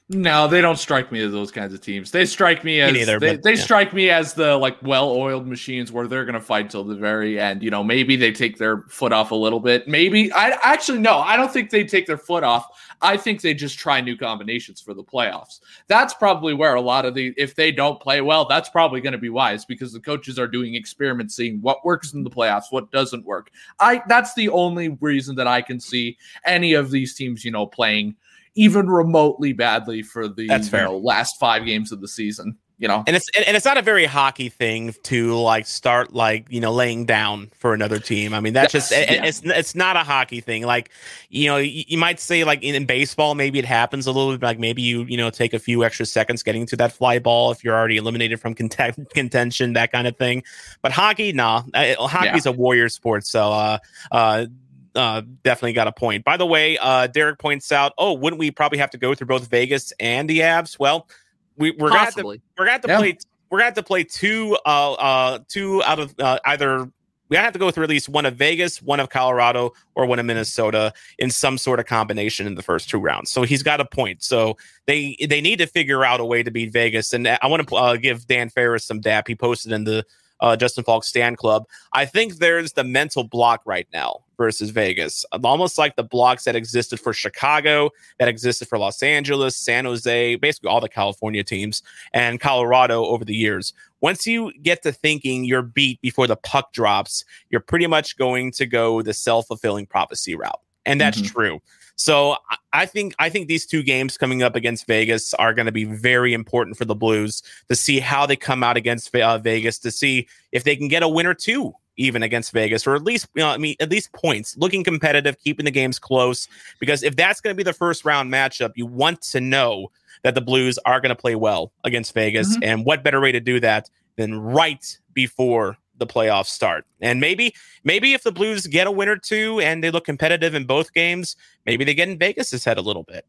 No, they don't strike me as those kinds of teams. They strike me as neither, they, but, they yeah. strike me as the like well-oiled machines where they're going to fight till the very end. You know, maybe they take their foot off a little bit. Maybe I actually no, I don't think they take their foot off. I think they just try new combinations for the playoffs. That's probably where a lot of the if they don't play well, that's probably going to be wise because the coaches are doing experiments seeing what works in the playoffs, what doesn't work. I that's the only reason that I can see any of these teams, you know, playing even remotely badly for the That's you know, last five games of the season. You know, And it's and and it's not a very hockey thing to like start like you know laying down for another team. I mean that's just That's- it- yeah. it's it's not a hockey thing. Like you know you, you might say like in, in baseball maybe it happens a little bit. Like maybe you you know take a few extra seconds getting to that fly ball if you're already eliminated from content, contention that kind of thing. But hockey, nah, uh, hockey's a warrior sport. So uh uh. Uh, definitely got a point. By the way, uh, Derek points out, oh, wouldn't we probably have to go through both Vegas and the Avs? Well, we, we're gonna have to we're gonna have to Yeah. play. We're gonna have to play two. Uh, uh, two out of uh, either. We have to go through at least one of Vegas, one of Colorado, or one of Minnesota in some sort of combination in the first two rounds. So he's got a point. So they they need to figure out a way to beat Vegas. And I want to uh, give Dan Ferris some dap. He posted in the uh, Justin Faulk Stand Club. I think there's the mental block right now versus Vegas, almost like the blocks that existed for Chicago, that existed for Los Angeles, San Jose, basically all the California teams, and Colorado over the years. Once you get to thinking you're beat before the puck drops, you're pretty much going to go the self fulfilling prophecy route. And that's Mhm. true. So I- think I think these two games coming up against Vegas are going to be very important for the Blues to see how they come out against uh, Vegas to see if they can get a win or two even against Vegas or at least you know I mean at least points looking competitive keeping the games close because if that's going to be the first round matchup you want to know that the Blues are going to play well against Vegas and what better way to do that than right before the playoffs start and maybe maybe if the Blues get a win or two and they look competitive in both games maybe they get in Vegas's head a little bit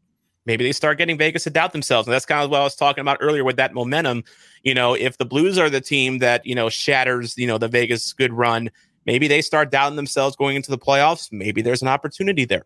maybe they start getting Vegas to doubt themselves. And that's kind of what I was talking about earlier with that momentum. You know, if the Blues are the team that, you know, shatters, you know, the Vegas good run, maybe they start doubting themselves going into the playoffs. Maybe there's an opportunity there.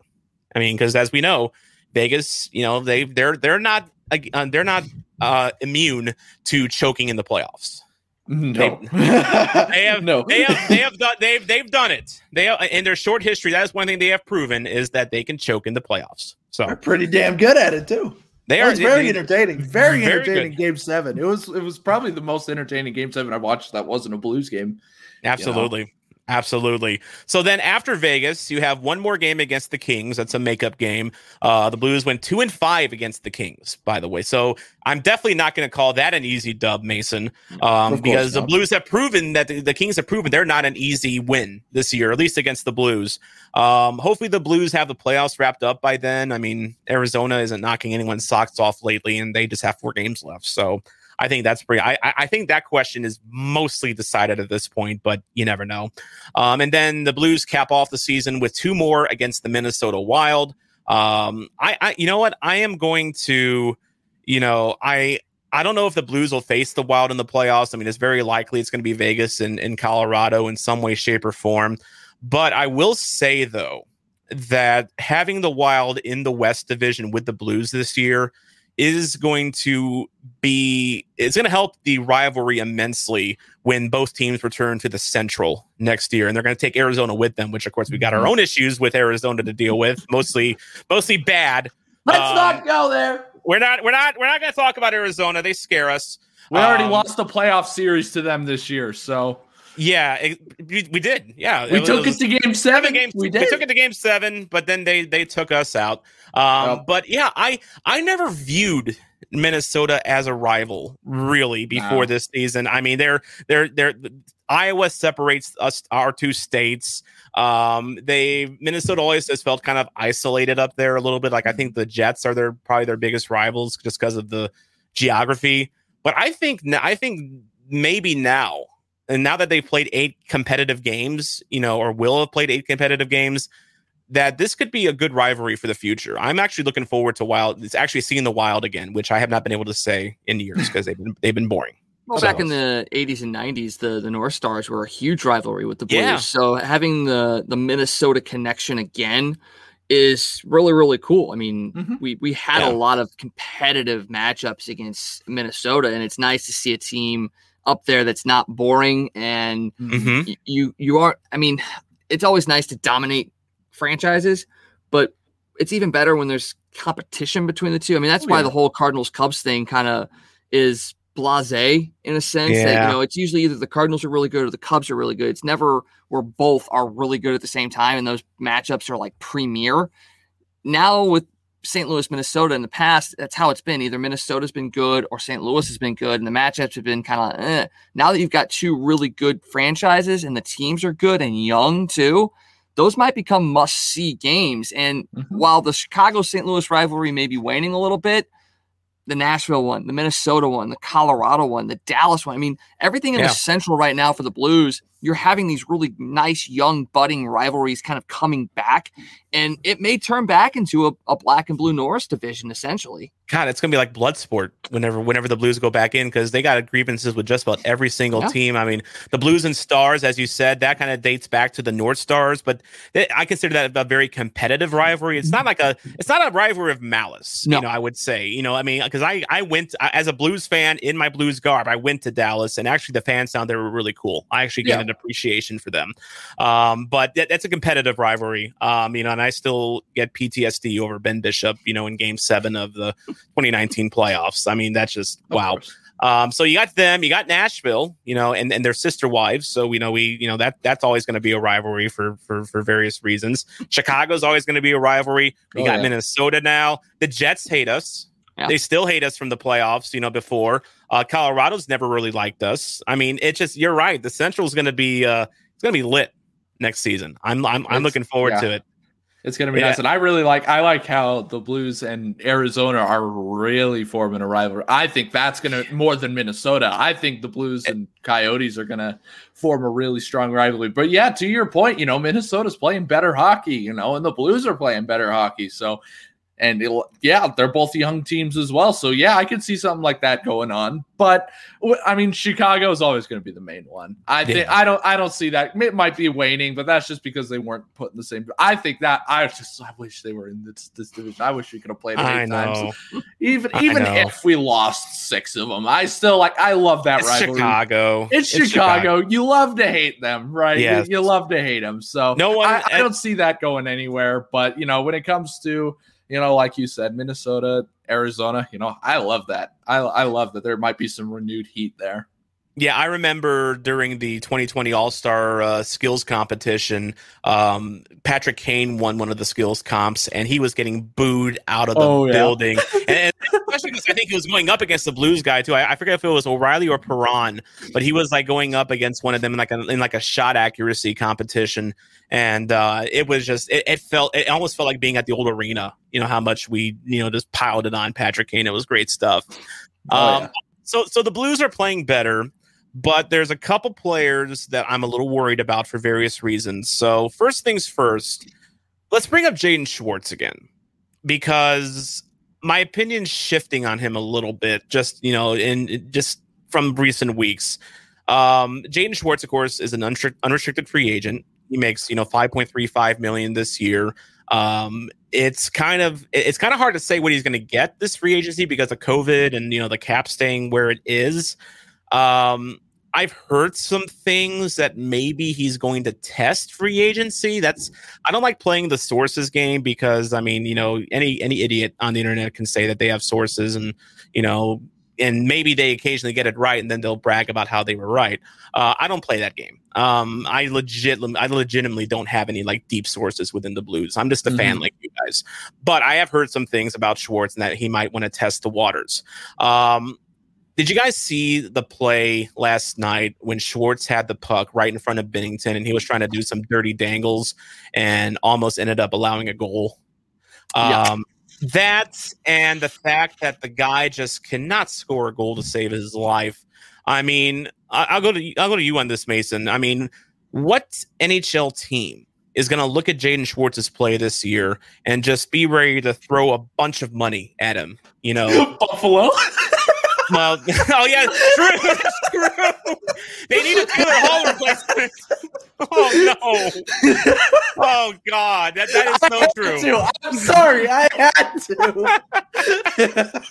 I mean, because as we know, Vegas, you know, they they're they're not uh, they're not uh, immune to choking in the playoffs. No, They have no, they have they have done they've they've done it. They have, in their short history. That is one thing they have proven is that they can choke in the playoffs. So They're pretty damn good at it too. they are very they- entertaining. Very, Very entertaining good. game seven. it was it was probably the most entertaining game seven I watched. That wasn't a Blues game. Absolutely. Absolutely. So then after Vegas, you have one more game against the Kings. That's a makeup game. Uh, the Blues went two and five against the Kings, by the way. So I'm definitely not going to call that an easy dub, Mason, um, because the. Blues have proven that the, the Kings have proven they're not an easy win this year, at least against the Blues. Um, hopefully the Blues have the playoffs wrapped up by then. I mean, Arizona isn't knocking anyone's socks off lately, and they just have four games left. So I think that's pretty. I, I think that question is mostly decided at this point, but you never know. Um, and then the Blues cap off the season with two more against the Minnesota Wild. Um, I, I you know what? I am going to, you know, I I don't know if the Blues will face the Wild in the playoffs. I mean, it's very likely it's going to be Vegas and, and Colorado in some way, shape, or form. But I will say though that having the Wild in the West Division with the Blues this year is going to be it's going to help the rivalry immensely when both teams return to the Central next year, and they're going to take Arizona with them. Which, of course, we got our own issues with Arizona to deal with, mostly mostly bad. Let's Um, not go there. We're not we're not we're not going to talk about Arizona. They scare us. We already Um, lost the playoff series to them this year, so Yeah, it, we, we did. Yeah, we was- took it was- to game seven seven. games. we We, took it to game seven, but then they they took us out. Um, Yep. But yeah, I I never viewed Minnesota as a rival really before No. this season. I mean, they're they're they're Iowa separates us our two states. Um, they Minnesota always has felt kind of isolated up there a little bit. Like I think the Jets are their probably their biggest rivals just because of the geography. But I think n- I think maybe now and now that they've played eight competitive games, you know, or will have played eight competitive games, that this could be a good rivalry for the future. I'm actually looking forward to Wild. It's actually seeing the Wild again, which I have not been able to say in years because they've been they've been boring. Well, So- back in the 80s and 90s, the, the North Stars were a huge rivalry with the Blues. Yeah. So having the, the Minnesota connection again is really really cool. I mean, Mhm. we we had Yeah. a lot of competitive matchups against Minnesota, and it's nice to see a team up there that's not boring and hmm y- you you aren't. I mean, it's always nice to dominate franchises, but it's even better when there's competition between the two. I mean, that's Oh, why yeah. the whole Cardinals Cubs thing kind of is blasé in a sense that Yeah. you know it's usually either the Cardinals are really good or the Cubs are really good. It's never where both are really good at the same time and those matchups are like premier. Now with St. Louis, Minnesota in the past, that's how it's been. Either Minnesota's been good or St. Louis has been good, and the matchups have been kind of eh. now that you've got two really good franchises and the teams are good and young too, those might become must see games. And Mhm. while the Chicago St. Louis rivalry may be waning a little bit, the Nashville one, the Minnesota one, the Colorado one, the Dallas one. I mean, everything in Yeah. the Central right now for the Blues, you're having these really nice young budding rivalries kind of coming back, and it may turn back into a, a black and blue Norris division essentially. God, it's gonna be like blood sport whenever whenever the Blues go back in because they got grievances with just about every single Yeah. team. I mean, the Blues and Stars, as you said, that kind of dates back to the North Stars, but they, I consider that a very competitive rivalry. It's not like a it's not a rivalry of malice. No. You know, I would say. You know, I mean, because I I went I- as a Blues fan in my Blues garb, I went to Dallas, and actually the fans down there were really cool. I actually Yeah. an appreciation for them. Um, but that, that's a competitive rivalry. Um, you know, and I still get PTSD over Ben Bishop. You know, in Game Seven of the 2019 playoffs. I mean, that's just Of wow. course. Um, so you got them, you got Nashville, you know, and, and their sister wives. So we know we, you know, that that's always going to be a rivalry for for for various reasons. Chicago's always going to be a rivalry. We Oh, got yeah. Minnesota now. The Jets hate us. Yeah. They still hate us from the playoffs, you know, before. Uh, Colorado's never really liked us. I mean, it's just you're right. The Central's going to be uh it's going to be lit next season. I'm I'm, I'm looking forward yeah. to it. It's gonna be Yeah. nice, and I really like. I like how the Blues and Arizona are really forming a rivalry. I think that's gonna more than Minnesota. I think the Blues and Coyotes are gonna form a really strong rivalry. But yeah, to your point, you know, Minnesota's playing better hockey, you know, and the Blues are playing better hockey. So, and it'll, yeah, they're both young teams as well. So yeah, I could see something like that going on. But I mean, Chicago is always going to be the main one. I think Yeah. I don't I don't see that. It might be waning, but that's just because they weren't put in the same. I think that I just I wish they were in this, this division. I wish we could have played eight times. Even I even know. if we lost six of them, I still like. I love that It's rivalry. Chicago. It's, Chicago. You love to hate them, right? You-. You, love to hate them. So No one- I, I don't see that going anywhere. But you know, when it comes to you know, like you said, Minnesota, Arizona, you know, I love that. I I love that there might be some renewed heat there. Yeah, I remember during the 2020 All Star uh, Skills Competition, um, Patrick Kane won one of the skills comps, and he was getting booed out of the Oh, yeah. building. and, especially because I think he was going up against the Blues guy too. I, I forget if it was O'Reilly or Perron, but he was like going up against one of them in like a in like a shot accuracy competition, and uh, it was just it, it felt it almost felt like being at the old arena. You know how much we you know just piled it on Patrick Kane. It was great stuff. Oh, Um, yeah. so so the Blues are playing better, but there's a couple players that I'm a little worried about for various reasons. So first things first, let's bring up Jaden Schwartz again because my opinion's shifting on him a little bit. Just you know, in just from recent weeks. Um, Jaden Schwartz, of course, is an unrestricted free agent. He makes you know 5.35 million this year. Um, it's kind of it's kind of hard to say what he's going to get this free agency because of COVID and you know the cap staying where it is. Um, I've heard some things that maybe he's going to test free agency. That's I don't like playing the sources game because I mean you know any any idiot on the internet can say that they have sources and you know and maybe they occasionally get it right and then they'll brag about how they were right. Uh, I don't play that game. Um, I legit, I legitimately don't have any like deep sources within the Blues. I'm just a fan like you guys, but I have heard some things about Schwartz and that he might want to test the waters. Um, did you guys see the play last night when Schwartz had the puck right in front of Binnington and he was trying to do some dirty dangles and almost ended up allowing a goal? Yeah. Um, that and the fact that the guy just cannot score a goal to save his life. I mean, I, I'll go to I'll go to you on this, Mason. I mean, what NHL team is going to look at Jaden Schwartz's play this year and just be ready to throw a bunch of money at him? You know, Buffalo. well, oh yeah, true, true. They need a Taylor Hall replacement. Oh no! Oh god, that, that is so true. To. I'm sorry, I had to.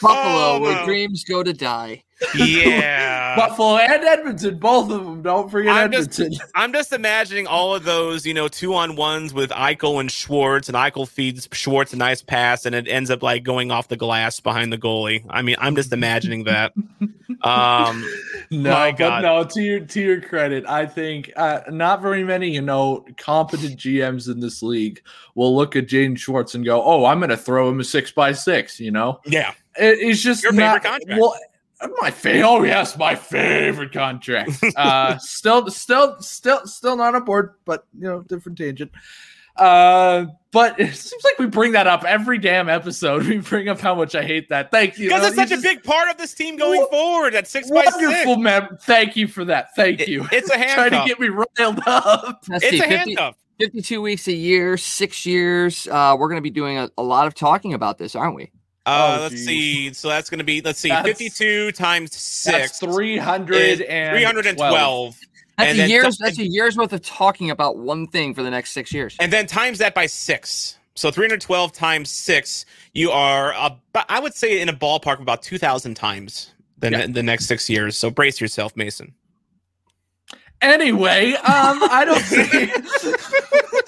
Buffalo, Oh, where no. dreams go to die. Yeah, Buffalo and Edmonton, both of them. Don't forget I'm just- Edmonton. I'm just imagining all of those, you know, two on ones with Eichel and Schwartz, and Eichel feeds Schwartz a nice pass, and it ends up like going off the glass behind the goalie. I mean, I'm just imagining that. Um, No, My God. no. To your to your credit, I think uh, not very many, you know, competent GMs in this league will look at Jaden Schwartz and go, "Oh, I'm going to throw him a six by six, You know, yeah, It- it's just Your not, favorite contract. Well, my favorite. Oh yes, my favorite contract. uh, still, still, still, still not on board, but you know, different tangent. Uh, but it seems like we bring that up every damn episode. We bring up how much I hate that. Thank you. because it's you such a just- big part of this team going Wo- forward at six by wonderful six. man. Thank you for that. Thank It- you. it's a handcuff. Trying to get me riled up. Let's It's see, a 50 handcuff. 52 weeks a year, six years. Uh, we're going to be doing a, a lot of talking about this, aren't we? Uh, Oh, let's geez. see. So that's going to be let's see, That's- fifty-two times That's six, three hundred is and 312. That's And a year's. t- that's a year's worth of talking about one thing for the next six years. and then times that by six. So 312 times six, you are about, I would say in a ballpark of about 2,000 times the, Yeah. the next six years. So brace yourself, Mason. Anyway, um, I don't see.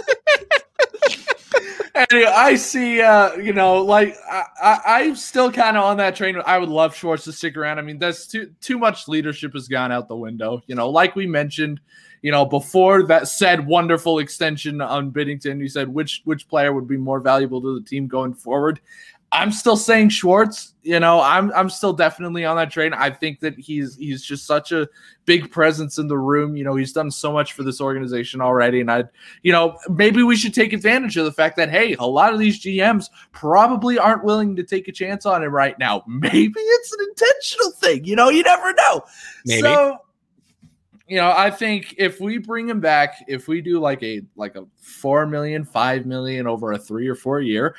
anyway, I see. Uh, you know, like I, I, I'm still kind of on that train. I would love Schwartz to stick around. I mean, that's too too much leadership has gone out the window. You know, like we mentioned. You know, before that said wonderful extension on Binnington, you said which which player would be more valuable to the team going forward. I'm still saying Schwartz. You know, I'm I'm still definitely on that train. I think that he's he's just such a big presence in the room. You know, he's done so much for this organization already. And I, you know, maybe we should take advantage of the fact that, hey, a lot of these GMs probably aren't willing to take a chance on him right now. Maybe it's an intentional thing. You know, you never know. Maybe. So, you know, I think if we bring him back, if we do like a like a four million, five million over a three or four year,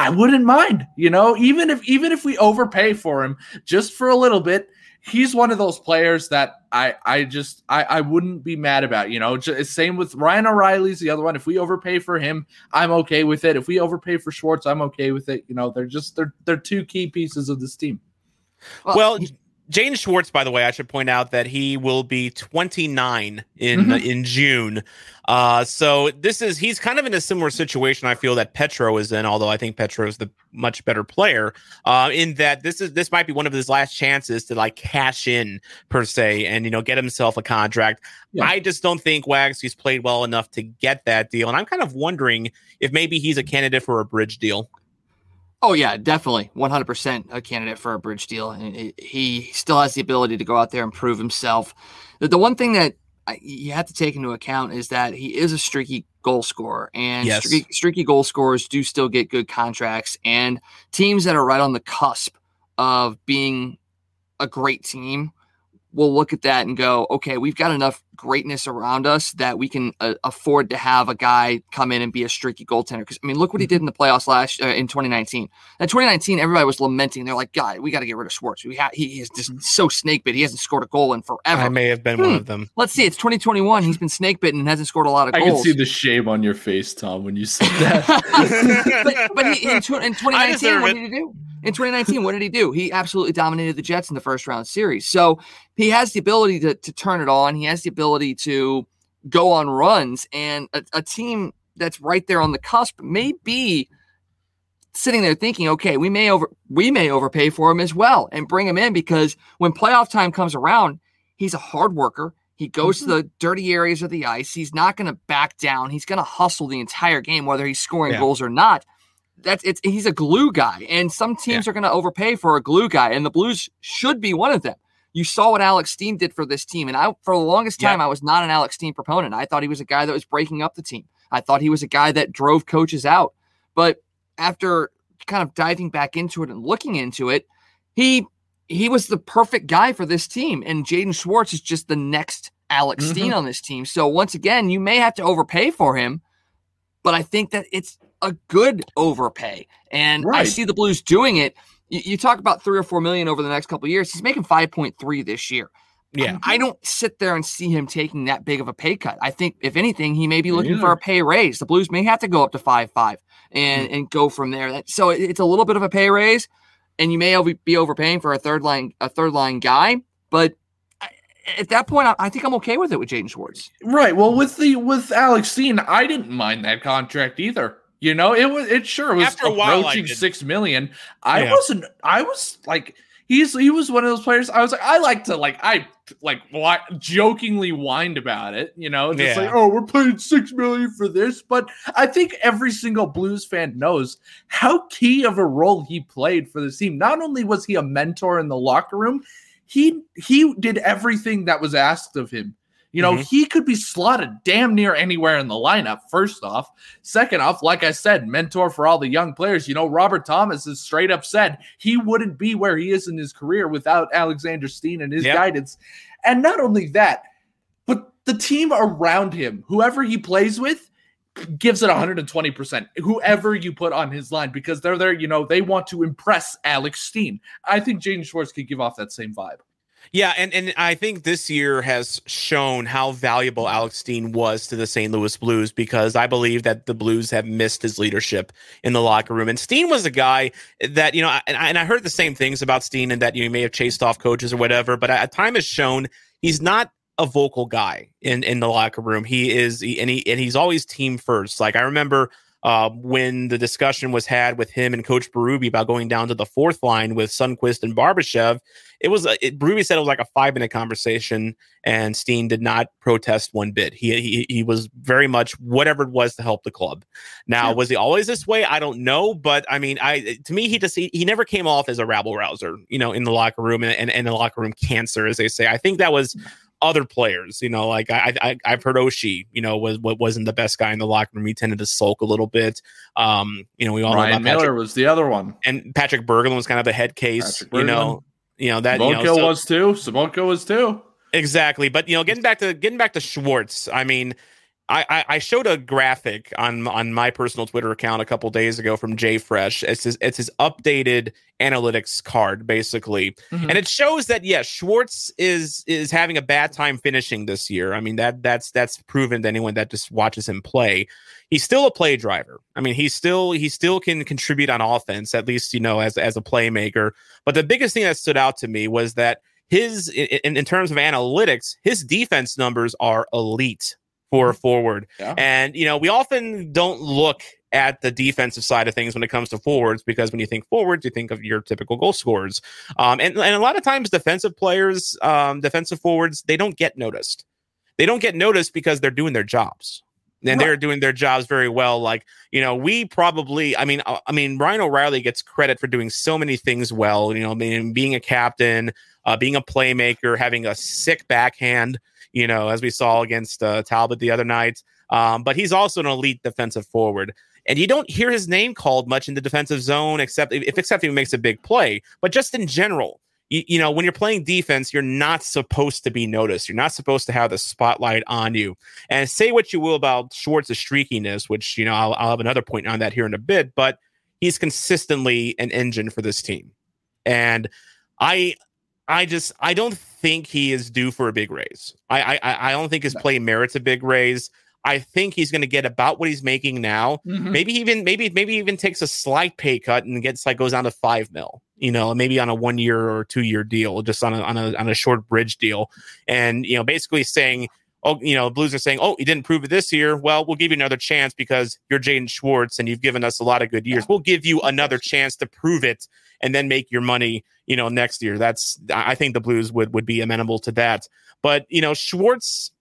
I wouldn't mind. You know, even if even if we overpay for him just for a little bit, he's one of those players that I I just I I wouldn't be mad about. You know, J- same with Ryan O'Reilly's the other one. If we overpay for him, I'm okay with it. If we overpay for Schwartz, I'm okay with it. You know, they're just they're they're two key pieces of this team. Well, Jaden Schwartz, by the way, I should point out that he will be 29 in Mhm. in June. Uh, so this is he's kind of in a similar situation. I feel that Petro is in, although I think Petro is the much better player. Uh, in that this is this might be one of his last chances to like cash in per se, and you know get himself a contract. Yeah. I just don't think Wags he's played well enough to get that deal, and I'm kind of wondering if maybe he's a candidate for a bridge deal. Oh yeah, definitely, one hundred percent a candidate for a bridge deal, and he- still has the ability to go out there and prove himself. The, one thing that you have to take into account is that he is a streaky goal scorer, and Yes. streaky, streaky goal scorers do still get good contracts. And teams that are right on the cusp of being a great team will look at that and go, okay, we've got enough greatness around us that we can uh, afford to have a guy come in and be a streaky goaltender. Because I mean, look what he did in the playoffs last uh, in 2019. In 2019, everybody was lamenting. They're like, God, we got to get rid of Schwartz. We ha- he is just so snake bit. He hasn't scored a goal in forever. I may have been one Hmm. of them. Let's see. It's 2021. He's been snake bitten and hasn't scored a lot of I goals. I can see the shame on your face, Tom, when you said that. but, but he, in, tw- in 2019, what did he do? In 2019, what did he do? He absolutely dominated the Jets in the first round series. So he has the ability to, to turn it on. He has the ability to go on runs. And a, a team that's right there on the cusp may be sitting there thinking, okay, we may over we may overpay for him as well and bring him in because when playoff time comes around, he's a hard worker. He goes to mm-hmm. the dirty areas of the ice. He's not going to back down. He's going to hustle the entire game, whether he's scoring Yeah. goals or not. That's it's he's a glue guy, and some teams are going to overpay for a glue guy, and the Blues should be one of them. You saw what Alex Steen did for this team, and I for the longest Yeah. time I was not an Alex Steen proponent. I thought he was a guy that was breaking up the team. I thought he was a guy that drove coaches out. But after kind of diving back into it and looking into it, he he was the perfect guy for this team. And Jaden Schwartz is just the next Alex Mm-hmm. Steen on this team. So once again, you may have to overpay for him, but I think that it's a good overpay. And I see the Blues doing it. You, you talk about three or four million over the next couple years. He's making five point three this year. Yeah. I don't sit there and see him taking that big of a pay cut. I think if anything, he may be looking for a pay raise. The Blues may have to go up to five five and Mm-hmm. and go from there. So it- it's a little bit of a pay raise, and you may be overpaying for a third line a third line guy. But at that point, I, I think I'm okay with it with Jaden Schwartz. Right. Well, with the with Alex Steen, I didn't mind that contract either. You know, it was it sure was After approaching six million. I Yeah. wasn't. I was like, he's he was one of those players. I was like, I like to like I like whi- jokingly whined about it. You know, just Yeah. like, oh, we're paying six million for this. But I think every single Blues fan knows how key of a role he played for the team. Not only was he a mentor in the locker room, he he did everything that was asked of him. You know, Mhm. he could be slotted damn near anywhere in the lineup, first off. Second off, like I said, mentor for all the young players. You know, Robert Thomas has straight up said he wouldn't be where he is in his career without Alexander Steen and his Yep. guidance. And not only that, but the team around him, whoever he plays with, gives it 120%. Whoever you put on his line, because they're there, you know, they want to impress Alex Steen. I think Jaden Schwartz could give off that same vibe. Yeah, and, and I think this year has shown how valuable Alex Steen was to the St. Louis Blues because I believe that the Blues have missed his leadership in the locker room. And Steen was a guy that, you know, and I, and I heard the same things about Steen and that you may have chased off coaches or whatever, but at time has shown he's not a vocal guy in, in the locker room. He is, and he, and he's always team first. Like I remember uh, when the discussion was had with him and Coach Berube about going down to the fourth line with Sundqvist and Barbashev, it was a, it, Berube said it was like a five minute conversation, and Steen did not protest one bit. He he, he was very much whatever it was to help the club. Now, Sure. was he always this way? I don't know, but I mean, I to me, he just he, he never came off as a rabble rouser, you know, in the locker room and, and, and the locker room cancer, as they say. I think that was other players, you know, like I, I I've heard Oshie, you know, was what wasn't the best guy in the locker room. He tended to sulk a little bit. Um, you know, we all know Ryan about Patrick, was the other one. and Patrick Berglund was kind of a head case, you know, you know that you know, so- was too. Samonko was too. Exactly, but you know, getting back to getting back to Schwartz, I mean, I, I, showed a graphic on on my personal Twitter account a couple days ago from JFresh. It's his it's his updated analytics card, basically, Mhm. and it shows that yes, Schwartz is is having a bad time finishing this year. I mean that that's that's proven to anyone that just watches him play. He's still a play driver. I mean, he's still he still can contribute on offense, at least you know as as a playmaker. But the biggest thing that stood out to me was that his in, in terms of analytics, his defense numbers are elite for a forward. Yeah. And you know, we often don't look at the defensive side of things when it comes to forwards because when you think forwards, you think of your typical goal scorers. Um, and, and a lot of times defensive players, um, defensive forwards, they don't get noticed. They don't get noticed because they're doing their jobs. And they're doing their jobs very well. Like, you know, we probably, I mean, uh, I mean, Ryan O'Reilly gets credit for doing so many things well, you know, I mean, being a captain, uh, being a playmaker, having a sick backhand, you know, as we saw against uh, Talbot the other night. Um, but he's also an elite defensive forward. And you don't hear his name called much in the defensive zone, except if except if he makes a big play. But just in general, you, you know, when you're playing defense, you're not supposed to be noticed. You're not supposed to have the spotlight on you. And say what you will about Schwartz's streakiness, which you know I'll, I'll have another point on that here in a bit. But he's consistently an engine for this team, and I I just I don't think he is due for a big raise. I I I don't think his play merits a big raise. I think he's going to get about what he's making now. Mhm. Maybe even maybe maybe even takes a slight pay cut and gets like goes down to five mil. You know, maybe on a one year or two year deal, just on a on a on a short bridge deal, and you know, basically saying. Oh, you know, Blues are saying, "Oh, you didn't prove it this year. Well, we'll give you another chance because you're Jaden Schwartz and you've given us a lot of good years. We'll give you another chance to prove it and then make your money, you know, next year. That's I think the Blues would would be amenable to that. But you know, Schwartz,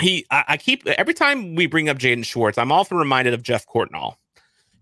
he I, I keep every time we bring up Jaden Schwartz, I'm often reminded of Geoff Courtnall.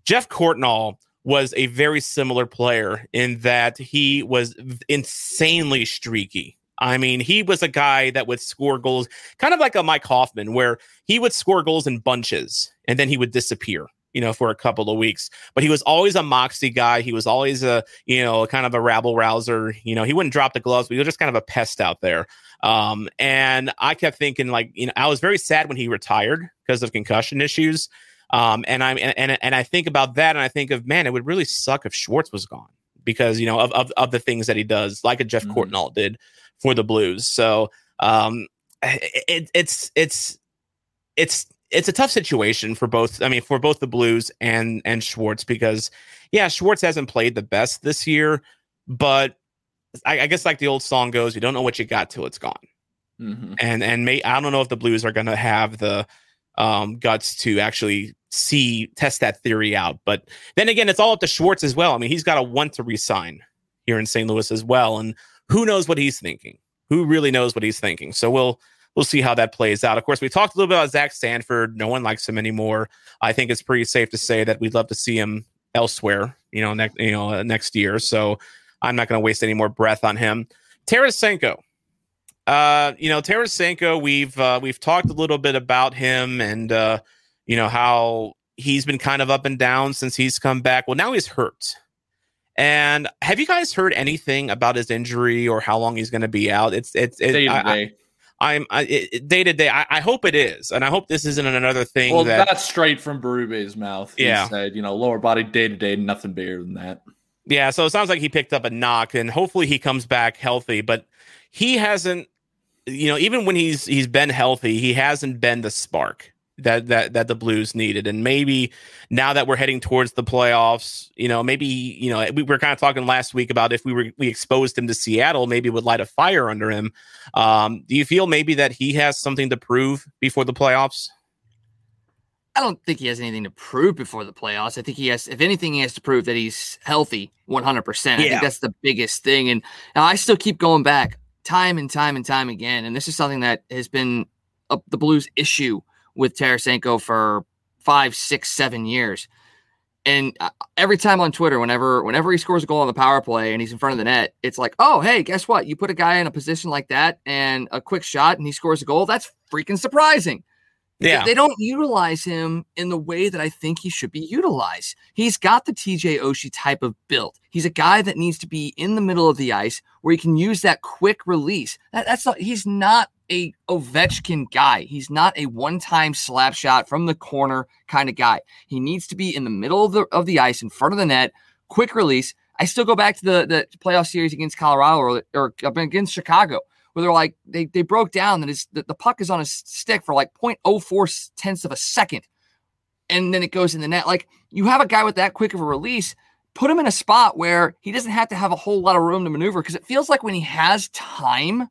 Geoff Courtnall was a very similar player in that he was insanely streaky. I mean, he was a guy that would score goals, kind of like a Mike Hoffman, where he would score goals in bunches and then he would disappear, you know, for a couple of weeks. But he was always a moxie guy. He was always a, you know, kind of a rabble rouser. You know, he wouldn't drop the gloves, but he was just kind of a pest out there. Um, and I kept thinking, like, you know, I was very sad when he retired because of concussion issues. Um, and I'm and, and and I think about that, and I think of man, it would really suck if Schwartz was gone. because you know of of, of the things that he does, like a Geoff Mhm. Courtnall did for the Blues. So um, it, it's it's it's it's a tough situation for both. I mean, for both the Blues and and Schwartz because yeah, Schwartz hasn't played the best this year, but I, I guess like the old song goes, you don't know what you got till it's gone Mhm. and and may I don't know if the Blues are going to have the um, guts to actually see test that theory out. But then again, it's all up to Schwartz as well. I mean, he's got to want to resign here in St. Louis as well, and who knows what he's thinking? Who really knows what he's thinking? So we'll we'll see how that plays out. Of course, we talked a little bit about Zach Sanford. No one likes him anymore. I think it's pretty safe to say that we'd love to see him elsewhere. You know, next you know uh, next year. So I'm not going to waste any more breath on him. Tarasenko. Uh, you know, Tarasenko, we've uh, we've talked a little bit about him and uh, you know how he's been kind of up and down since he's come back. Well, now he's hurt. And have you guys heard anything about his injury or how long he's going to be out? It's it's it, I. I'm I, it, it- day to day. I, I hope it is, and I hope this isn't another thing Well, that that's straight from Berube's mouth. He Yeah. said, you know, lower body day to day, nothing bigger than that. Yeah, so it sounds like he picked up a knock, and hopefully he comes back healthy. But he hasn't, you know, even when he's he's been healthy, he hasn't been the spark that that that the Blues needed. And maybe now that we're heading towards the playoffs, you know, maybe you know we were kind of talking last week about if we were we exposed him to Seattle, maybe it would light a fire under him. Um, do you feel maybe that he has something to prove before the playoffs? I don't think he has anything to prove before the playoffs. I think he has, if anything, he has to prove that he's healthy 100%. I think that's the biggest thing. And I still keep going back time and time and time again. And this is something that has been a, the Blues' issue with Tarasenko for five, six, seven years. And uh, every time on Twitter, whenever whenever he scores a goal on the power play and he's in front of the net, it's like, oh, hey, guess what? You put a guy in a position like that and a quick shot and he scores a goal. That's freaking surprising. Yeah. They don't utilize him in the way that I think he should be utilized. He's got the TJ Oshie type of build. He's a guy that needs to be in the middle of the ice where he can use that quick release. That, that's not, he's not a Ovechkin guy. He's not a one-time slap shot from the corner kind of guy. He needs to be in the middle of the of the ice, in front of the net, quick release. I still go back to the the playoff series against Colorado or, or against Chicago where they're like they they broke down that his the, the puck is on his stick for like 0.04 tenths of a second and then it goes in the net like you have a guy with that quick of a release put him in a spot where he doesn't have to have a whole lot of room to maneuver because it feels like when he has time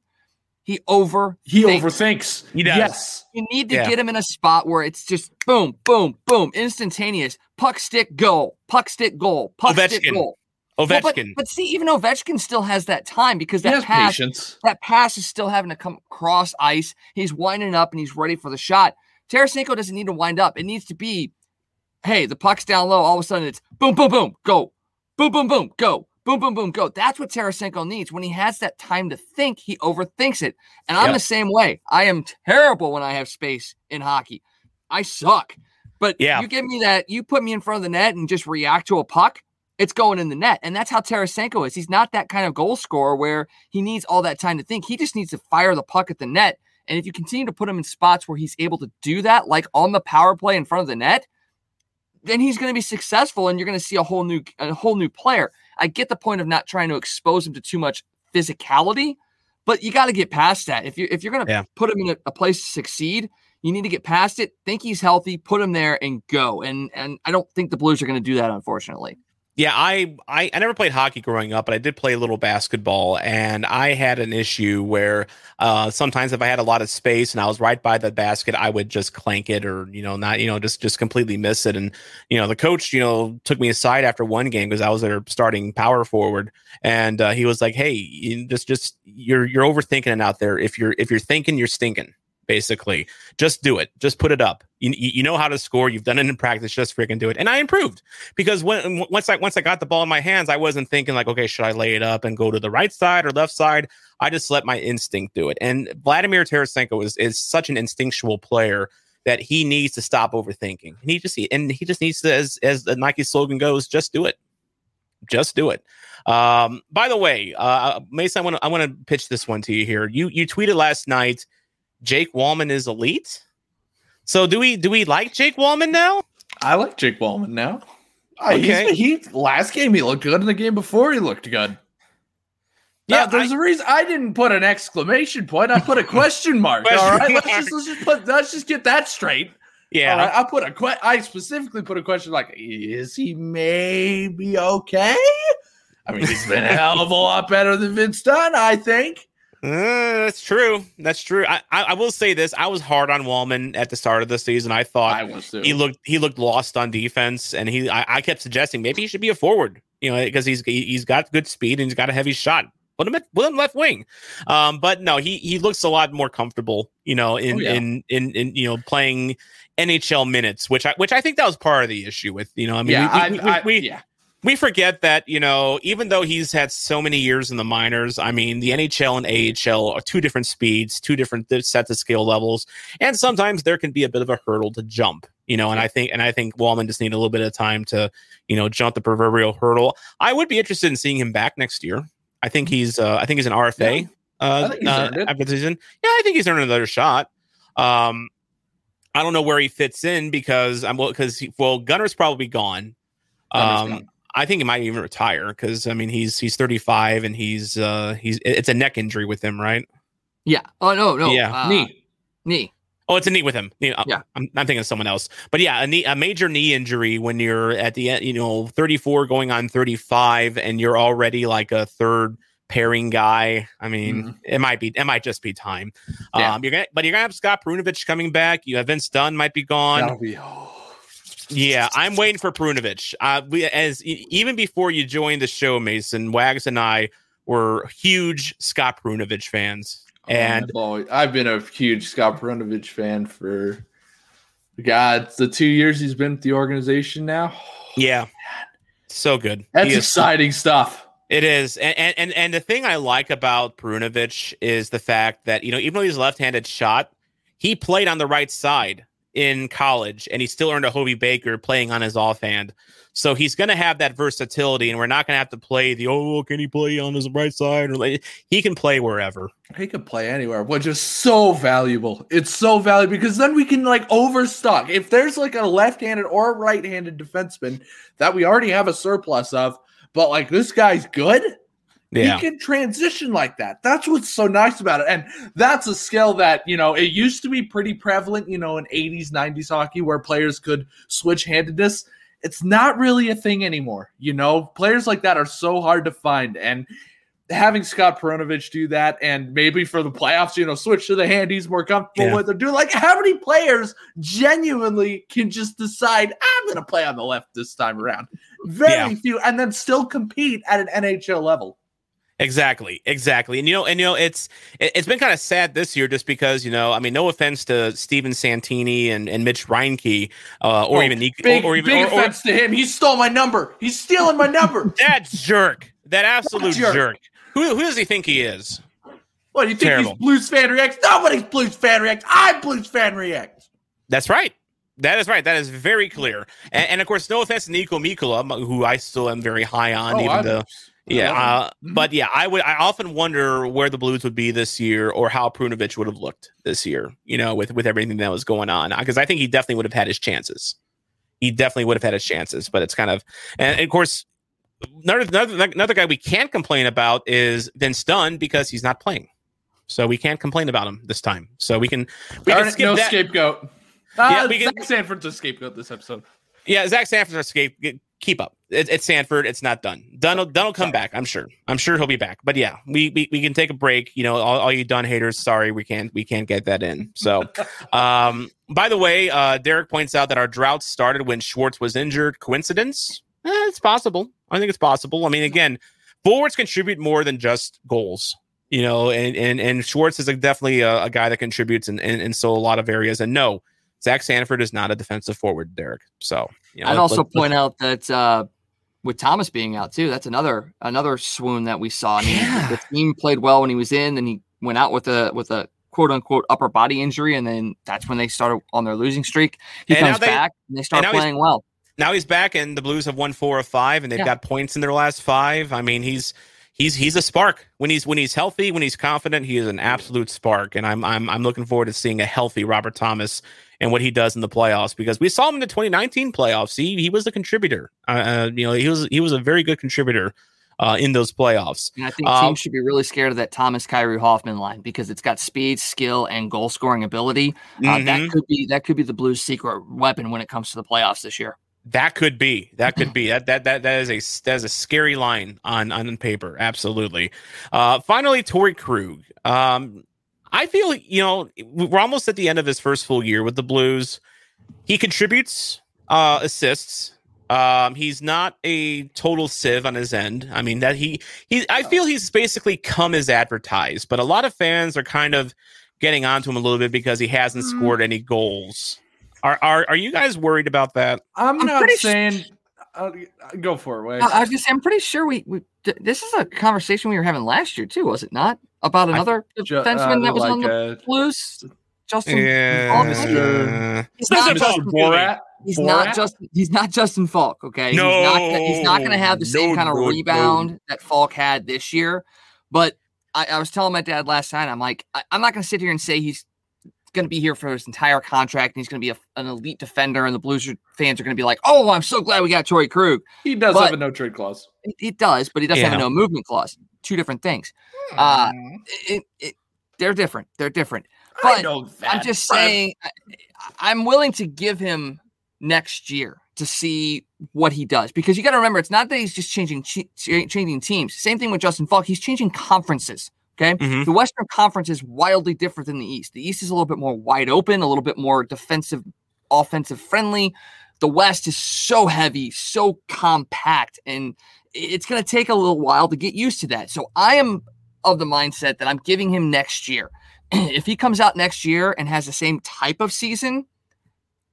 he over He overthinks. He does. Yes. you need to Yeah. get him in a spot where it's just boom boom boom instantaneous puck stick goal puck stick goal puck stick Ovechkin. goal Well, but, Ovechkin. but see even Ovechkin still has that time because that pass patience. that pass is still having to come across ice. He's winding up and he's ready for the shot. Tarasenko doesn't need to wind up. It needs to be, hey, the puck's down low. All of a sudden it's boom, boom, boom, go. Boom, boom, boom, go. Boom, boom, boom, go. That's what Tarasenko needs. When he has that time to think, he overthinks it. And I'm Yep. the same way. I am terrible when I have space in hockey. I suck. But Yeah. you give me that, you put me in front of the net and just react to a puck, it's going in the net. And that's how Tarasenko is. He's not that kind of goal scorer where he needs all that time to think. He just needs to fire the puck at the net. And if you continue to put him in spots where he's able to do that, like on the power play in front of the net, then he's going to be successful and you're going to see a whole new a whole new player. I get the point of not trying to expose him to too much physicality, but you got to get past that. If you if you're going to Yeah. put him in a, a place to succeed, you need to get past it. Think he's healthy, put him there, and go. And and I don't think the Blues are going to do that, unfortunately. Yeah, I, I I never played hockey growing up, but I did play a little basketball, and I had an issue where uh, sometimes if I had a lot of space and I was right by the basket, I would just clank it or you know not you know just just completely miss it. And you know the coach you know took me aside after one game because I was their starting power forward, and uh, he was like, "Hey, just just you're you're overthinking it out there. If you're if you're thinking, you're stinking." Basically, just do it. Just put it up. You, you know how to score. You've done it in practice. Just freaking do it. And I improved because when once I once I got the ball in my hands, I wasn't thinking like, okay, should I lay it up and go to the right side or left side? I just let my instinct do it. And Vladimir Tarasenko is is such an instinctual player that he needs to stop overthinking. And he just he, and he just needs to, as as the Nike slogan goes, just do it. Just do it. Um, by the way, uh, Mason, I want to I want to pitch this one to you here. You you tweeted last night, Jake Walman is elite. So do we do we like Jake Walman now? I like Jake Walman now. He's- Okay. he last game he looked good, and the game before he looked good. Yeah, there's a reason I didn't put an exclamation point. I put a question mark. Question all right, let's just let's just put let's just get that straight. Yeah. Right, I put a que- I specifically put a question like, is he maybe okay? I mean, he's been a hell of a lot better than Vince Dunn, I think. Uh, that's true. That's true. I, I I will say this. I was hard on Walman at the start of the season. I thought I was too. he looked he looked lost on defense, and he I, I kept suggesting maybe he should be a forward. You know, because he's he- he's got good speed and he's got a heavy shot. Put him at put him left wing. Um, but no, he he looks a lot more comfortable. You know, in Oh, yeah. in in in you know playing NHL minutes, which I which I think that was part of the issue with. You know, I mean, yeah, we, we, I, I, we, yeah. We forget that you know even though he's had so many years in the minors i mean the nhl and ahl are two different speeds two different sets of skill levels and sometimes there can be a bit of a hurdle to jump you know and i think and i think walman just need a little bit of time to you know jump the proverbial hurdle. I would be interested in seeing him back next year. I think he's uh i think he's an rfa uh, I think he's uh, it. after the season. Yeah i think he's earned another shot. Um i don't know where he fits in because i'm well because well gunner's probably gone. Um gone. I think he might even retire because I mean he's he's 35 and he's uh he's it's a neck injury with him, right? Yeah. Oh no, no. Yeah. uh, Knee. Knee. Oh, it's a knee with him. You know, Yeah. I'm, I'm thinking of someone else, but yeah, a knee, a major knee injury when you're at the end, you know, 34 going on 35, and you're already like a third pairing guy. I mean, it might be, it might just be time. Yeah. Um, you're gonna, but you're gonna have Scott Perunovich coming back. You have Vince Dunn might be gone. That'll be. oh. Yeah, I'm waiting for Perunovich. Uh, we, as even before you joined the show, Mason Wags and I were huge Scott Perunovich fans, and I've, always- I've been a huge Scott Perunovich fan for God the two years he's been with the organization now. yeah, so good. That's He is- exciting stuff. It is, and, and and and the thing I like about Perunovich is the fact that you know even though he's left-handed shot, he played on the right side in college, and he still earned a Hobey Baker playing on his offhand. So he's going to have that versatility, and we're not going to have to play the oh, can he play on his right side? Or like, he can play wherever. He could play anywhere, which is so valuable. It's so valuable because then we can like overstock. If there's like a left-handed or right-handed defenseman that we already have a surplus of, but like this guy's good, Yeah, he can transition like that. That's what's so nice about it. And that's a skill that, you know, it used to be pretty prevalent, you know, in 80s, 90s hockey where players could switch handedness. It's not really a thing anymore. You know, players like that are so hard to find. And having Scott Perunovich do that and maybe for the playoffs, you know, switch to the hand he's more comfortable Yeah. with or do like how many players genuinely can just decide I'm gonna play on the left this time around? Very Yeah. few, and then still compete at an NHL level. Exactly, exactly. And you know, and you know, it's it, it's been kind of sad this year just because you know, I mean, no offense to Steven Santini and, and Mitch Reinke, uh, or Oh, even Nico, Big, or, even big or, or- offense to him. He stole my number. He's stealing my number. that jerk, that absolute jerk? jerk. Who who does he think he is? What do you think Terrible. he's Blues fan reacts? Nobody's Blues fan reacts. I'm Blues fan reacts. That's right. That is right. That is very clear. And, and of course, no offense to Niko Mikkola, who I still am very high on, even though Yeah, uh, Mhm. but yeah, I would. I often wonder where the Blues would be this year, or how Perunovich would have looked this year. You know, with with everything that was going on, because I think he definitely would have had his chances. He definitely would have had his chances, but it's kind of, and of course, another another, another guy we can't complain about is Vince Dunn because he's not playing, so we can't complain about him this time. So we can we Darn can it, skip no that. scapegoat. Yeah, Ah, we can- Zach Sanford's scapegoat this episode. Yeah, Zach Sanford's our escape. Keep up. It, it's Sanford. It's not done. Dunn will, Dunn will come back. I'm sure. I'm sure he'll be back. But yeah, we we, we can take a break. You know, all, all you Dunn haters, sorry, we can't we can't get that in. So, um, by the way, uh, Derek points out that our drought started when Schwartz was injured. Coincidence? Eh, it's possible. I think it's possible. I mean, again, forwards contribute more than just goals. You know, and and and Schwartz is a, definitely a, a guy that contributes in, in in so a lot of areas. And no, Zach Sanford is not a defensive forward, Derek. So you know, I'd also point out that uh, with Thomas being out too, that's another another swoon that we saw. I mean, Yeah. the team played well when he was in, then he went out with a with a quote unquote upper body injury, and then that's when they started on their losing streak. He And comes they- back and they start he's- playing well. now he's back and the blues have won four of five and they've Yeah. got points in their last five i mean he's he's he's a spark when he's when he's healthy, when he's confident. He is an absolute spark, and I'm I'm I'm looking forward to seeing a healthy Robert Thomas and what he does in the playoffs because we saw him in the 2019 playoffs. He he was a contributor. Uh, uh, you know, he was he was a very good contributor uh, in those playoffs. And I think teams um, should be really scared of that Thomas Kyrou Hoffman line because it's got speed, skill, and goal scoring ability. Uh, mm-hmm. That could be that could be the Blues' secret weapon when it comes to the playoffs this year. That could be. That could be. That that that that is a that is a scary line on on paper. Absolutely. Uh, finally, Torey Krug. Um, I feel you know we're almost at the end of his first full year with the Blues. He contributes uh, assists. Um, he's not a total sieve on his end. I mean that he he. I feel he's basically come as advertised, but a lot of fans are kind of getting onto him a little bit because he hasn't mm. scored any goals. Are are are you guys worried about that? I'm, I'm not saying. uh, go for it, Wade. I was just saying, I'm pretty sure we, we this is a conversation we were having last year too, was it not? About another ju- defenseman uh, that was like on the Blues. Justin. Yeah. He's not Justin Borat. He's Borat? not just he's not Justin Faulk, okay? No, he's not, he's not going to have the same no, kind of no, rebound no. that Faulk had this year. But I, I, was telling my dad last night, I'm like, I, am not going to sit here and say he's going to be here for his entire contract and he's going to be a, an elite defender, and the Blues fans are going to be like, "Oh, I'm so glad we got Torey Krug." He does but have a no trade clause. He does, but he doesn't yeah. have a no movement clause. Two different things. Hmm. Uh, it, it, they're different. They're different. But I'm just saying, I, am willing to give him next year to see what he does because you got to remember, it's not that he's just changing ch- changing teams. Same thing with Justin Faulk. He's changing conferences. Okay. Mm-hmm. The Western Conference is wildly different than the East. The East is a little bit more wide open, a little bit more defensive, offensive friendly. The West is so heavy, so compact, and it's going to take a little while to get used to that. So I am of the mindset that I'm giving him next year. if he comes out next year and has the same type of season,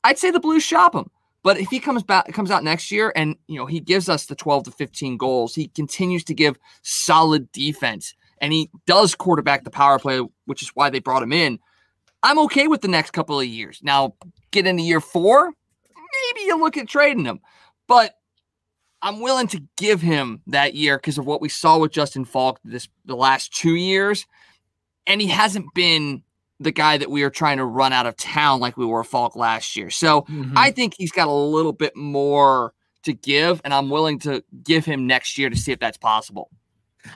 I'd say the Blues shop him. But if he comes back comes out next year and you know he gives us the 12 to 15 goals, he continues to give solid defense and he does quarterback the power play, which is why they brought him in. I'm okay with the next couple of years. Now, get into year four, maybe you look at trading him. But I'm willing to give him that year because of what we saw with Justin Faulk this the last two years. And he hasn't been the guy that we are trying to run out of town like we were Faulk last year. So mm-hmm. I think he's got a little bit more to give, and I'm willing to give him next year to see if that's possible.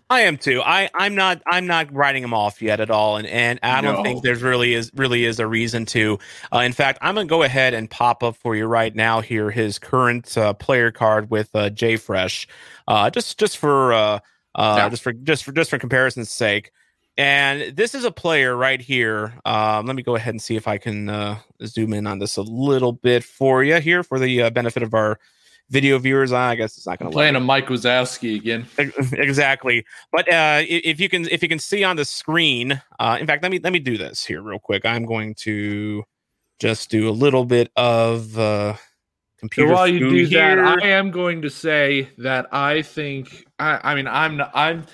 I am too. I I'm not I'm not writing him off yet at all, and and I don't no. think there's really is really is a reason to. Uh, in fact, I'm gonna go ahead and pop up for you right now here his current uh, player card with uh, Fresh, uh, just just for uh, uh, yeah. just for just for just for comparison's sake. And this is a player right here. Um, let me go ahead and see if I can uh, zoom in on this a little bit for you here for the uh, benefit of our video viewers. I guess it's not going to playing a Mike Wazowski again. exactly. But uh, if you can, if you can see on the screen, uh, in fact, let me let me do this here real quick. I'm going to just do a little bit of uh, computer. So while you do here. that, I am going to say that I think. I, I mean, I'm not, I'm.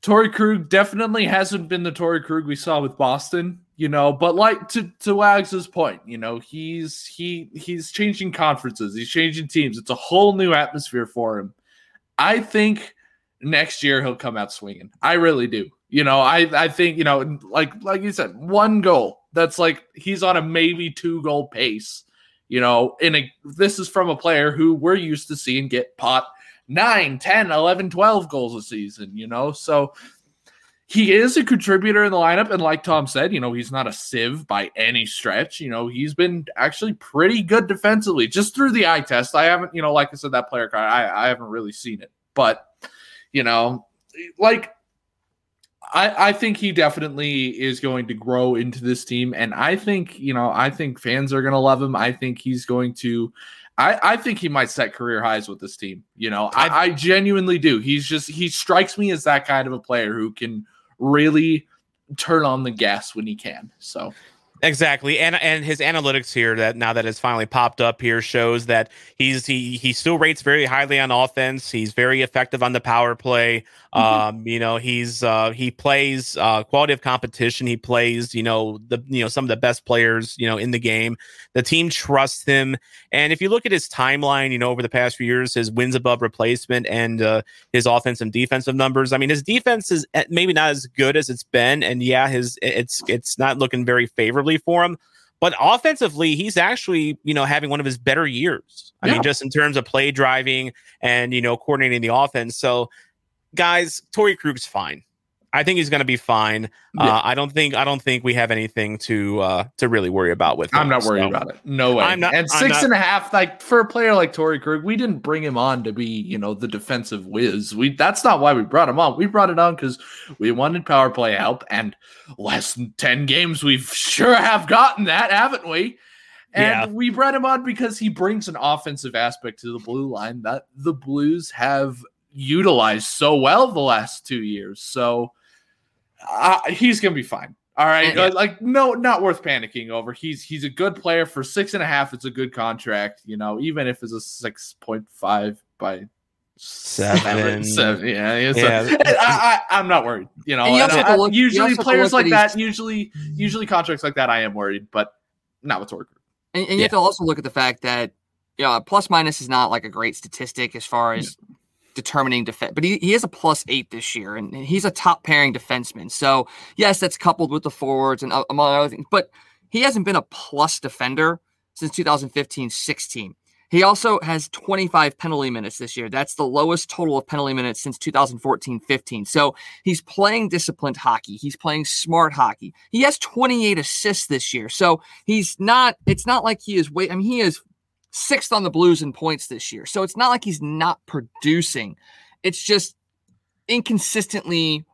Torey Krug definitely hasn't been the Torey Krug we saw with Boston you know but like to to wags's point you know he's he he's changing conferences he's changing teams it's a whole new atmosphere for him. I think next year he'll come out swinging i really do you know i i think you know like like you said one goal that's like he's on a maybe two goal pace you know in a this is from a player who we're used to seeing get pot 9 10 11 12 goals a season you know so he is a contributor in the lineup. And like Tom said, you know, he's not a sieve by any stretch. You know, he's been actually pretty good defensively just through the eye test. I haven't, you know, like I said, that player card, I, I haven't really seen it. But, you know, like I, I think he definitely is going to grow into this team. And I think, you know, I think fans are going to love him. I think he's going to. I, I think he might set career highs with this team. You know, I, I genuinely do. He's just he strikes me as that kind of a player who can really turn on the gas when he can. So Exactly, and and his analytics here that now that it's finally popped up here shows that he's he he still rates very highly on offense. He's very effective on the power play. Mm-hmm. Um, you know, he's uh he plays uh quality of competition. He plays you know the you know some of the best players you know in the game. The team trusts him, and if you look at his timeline, you know over the past few years, his wins above replacement and uh, his offensive and defensive numbers. I mean, his defense is eh, maybe not as good as it's been, and yeah, his it's it's not looking very favorable for him. But offensively, he's actually, you know, having one of his better years. I yeah. mean, just in terms of play driving and, you know, coordinating the offense. So, guys, Torey Krug's fine. I think he's going to be fine. Yeah. Uh, I don't think I don't think we have anything to uh, to really worry about with. Him, I'm not worried so. about it. No way. I'm not, and six not, and a half, like for a player like Torey Krug, we didn't bring him on to be you know the defensive whiz. We that's not why we brought him on. We brought it on because we wanted power play help, and less than ten games, we've sure have gotten that, haven't we? And yeah. we brought him on because he brings an offensive aspect to the blue line that the Blues have utilized so well the last two years. So uh, he's gonna be fine. All right, yeah. like no, not worth panicking over. He's he's a good player for six and a half. It's a good contract, you know, even if it's a six point five by seven. seven. Yeah, yeah. I, I, am not worried. You know, you I, look, usually players like that, usually usually contracts like that, I am worried, but not with Torque. And, and you yeah. have to also look at the fact that yeah, plus minus is not like a great statistic as far as determining defense, but he, he is a plus eight this year, and he's a top pairing defenseman. So yes, that's coupled with the forwards and uh, among other things, but he hasn't been a plus defender since 2015-16. He also has 25 penalty minutes this year. That's the lowest total of penalty minutes since 2014-15. So he's playing disciplined hockey. He's playing smart hockey. He has 28 assists this year. So he's not. It's not like he is. Wait. I mean, he is sixth on the Blues in points this year. So it's not like he's not producing. It's just inconsistently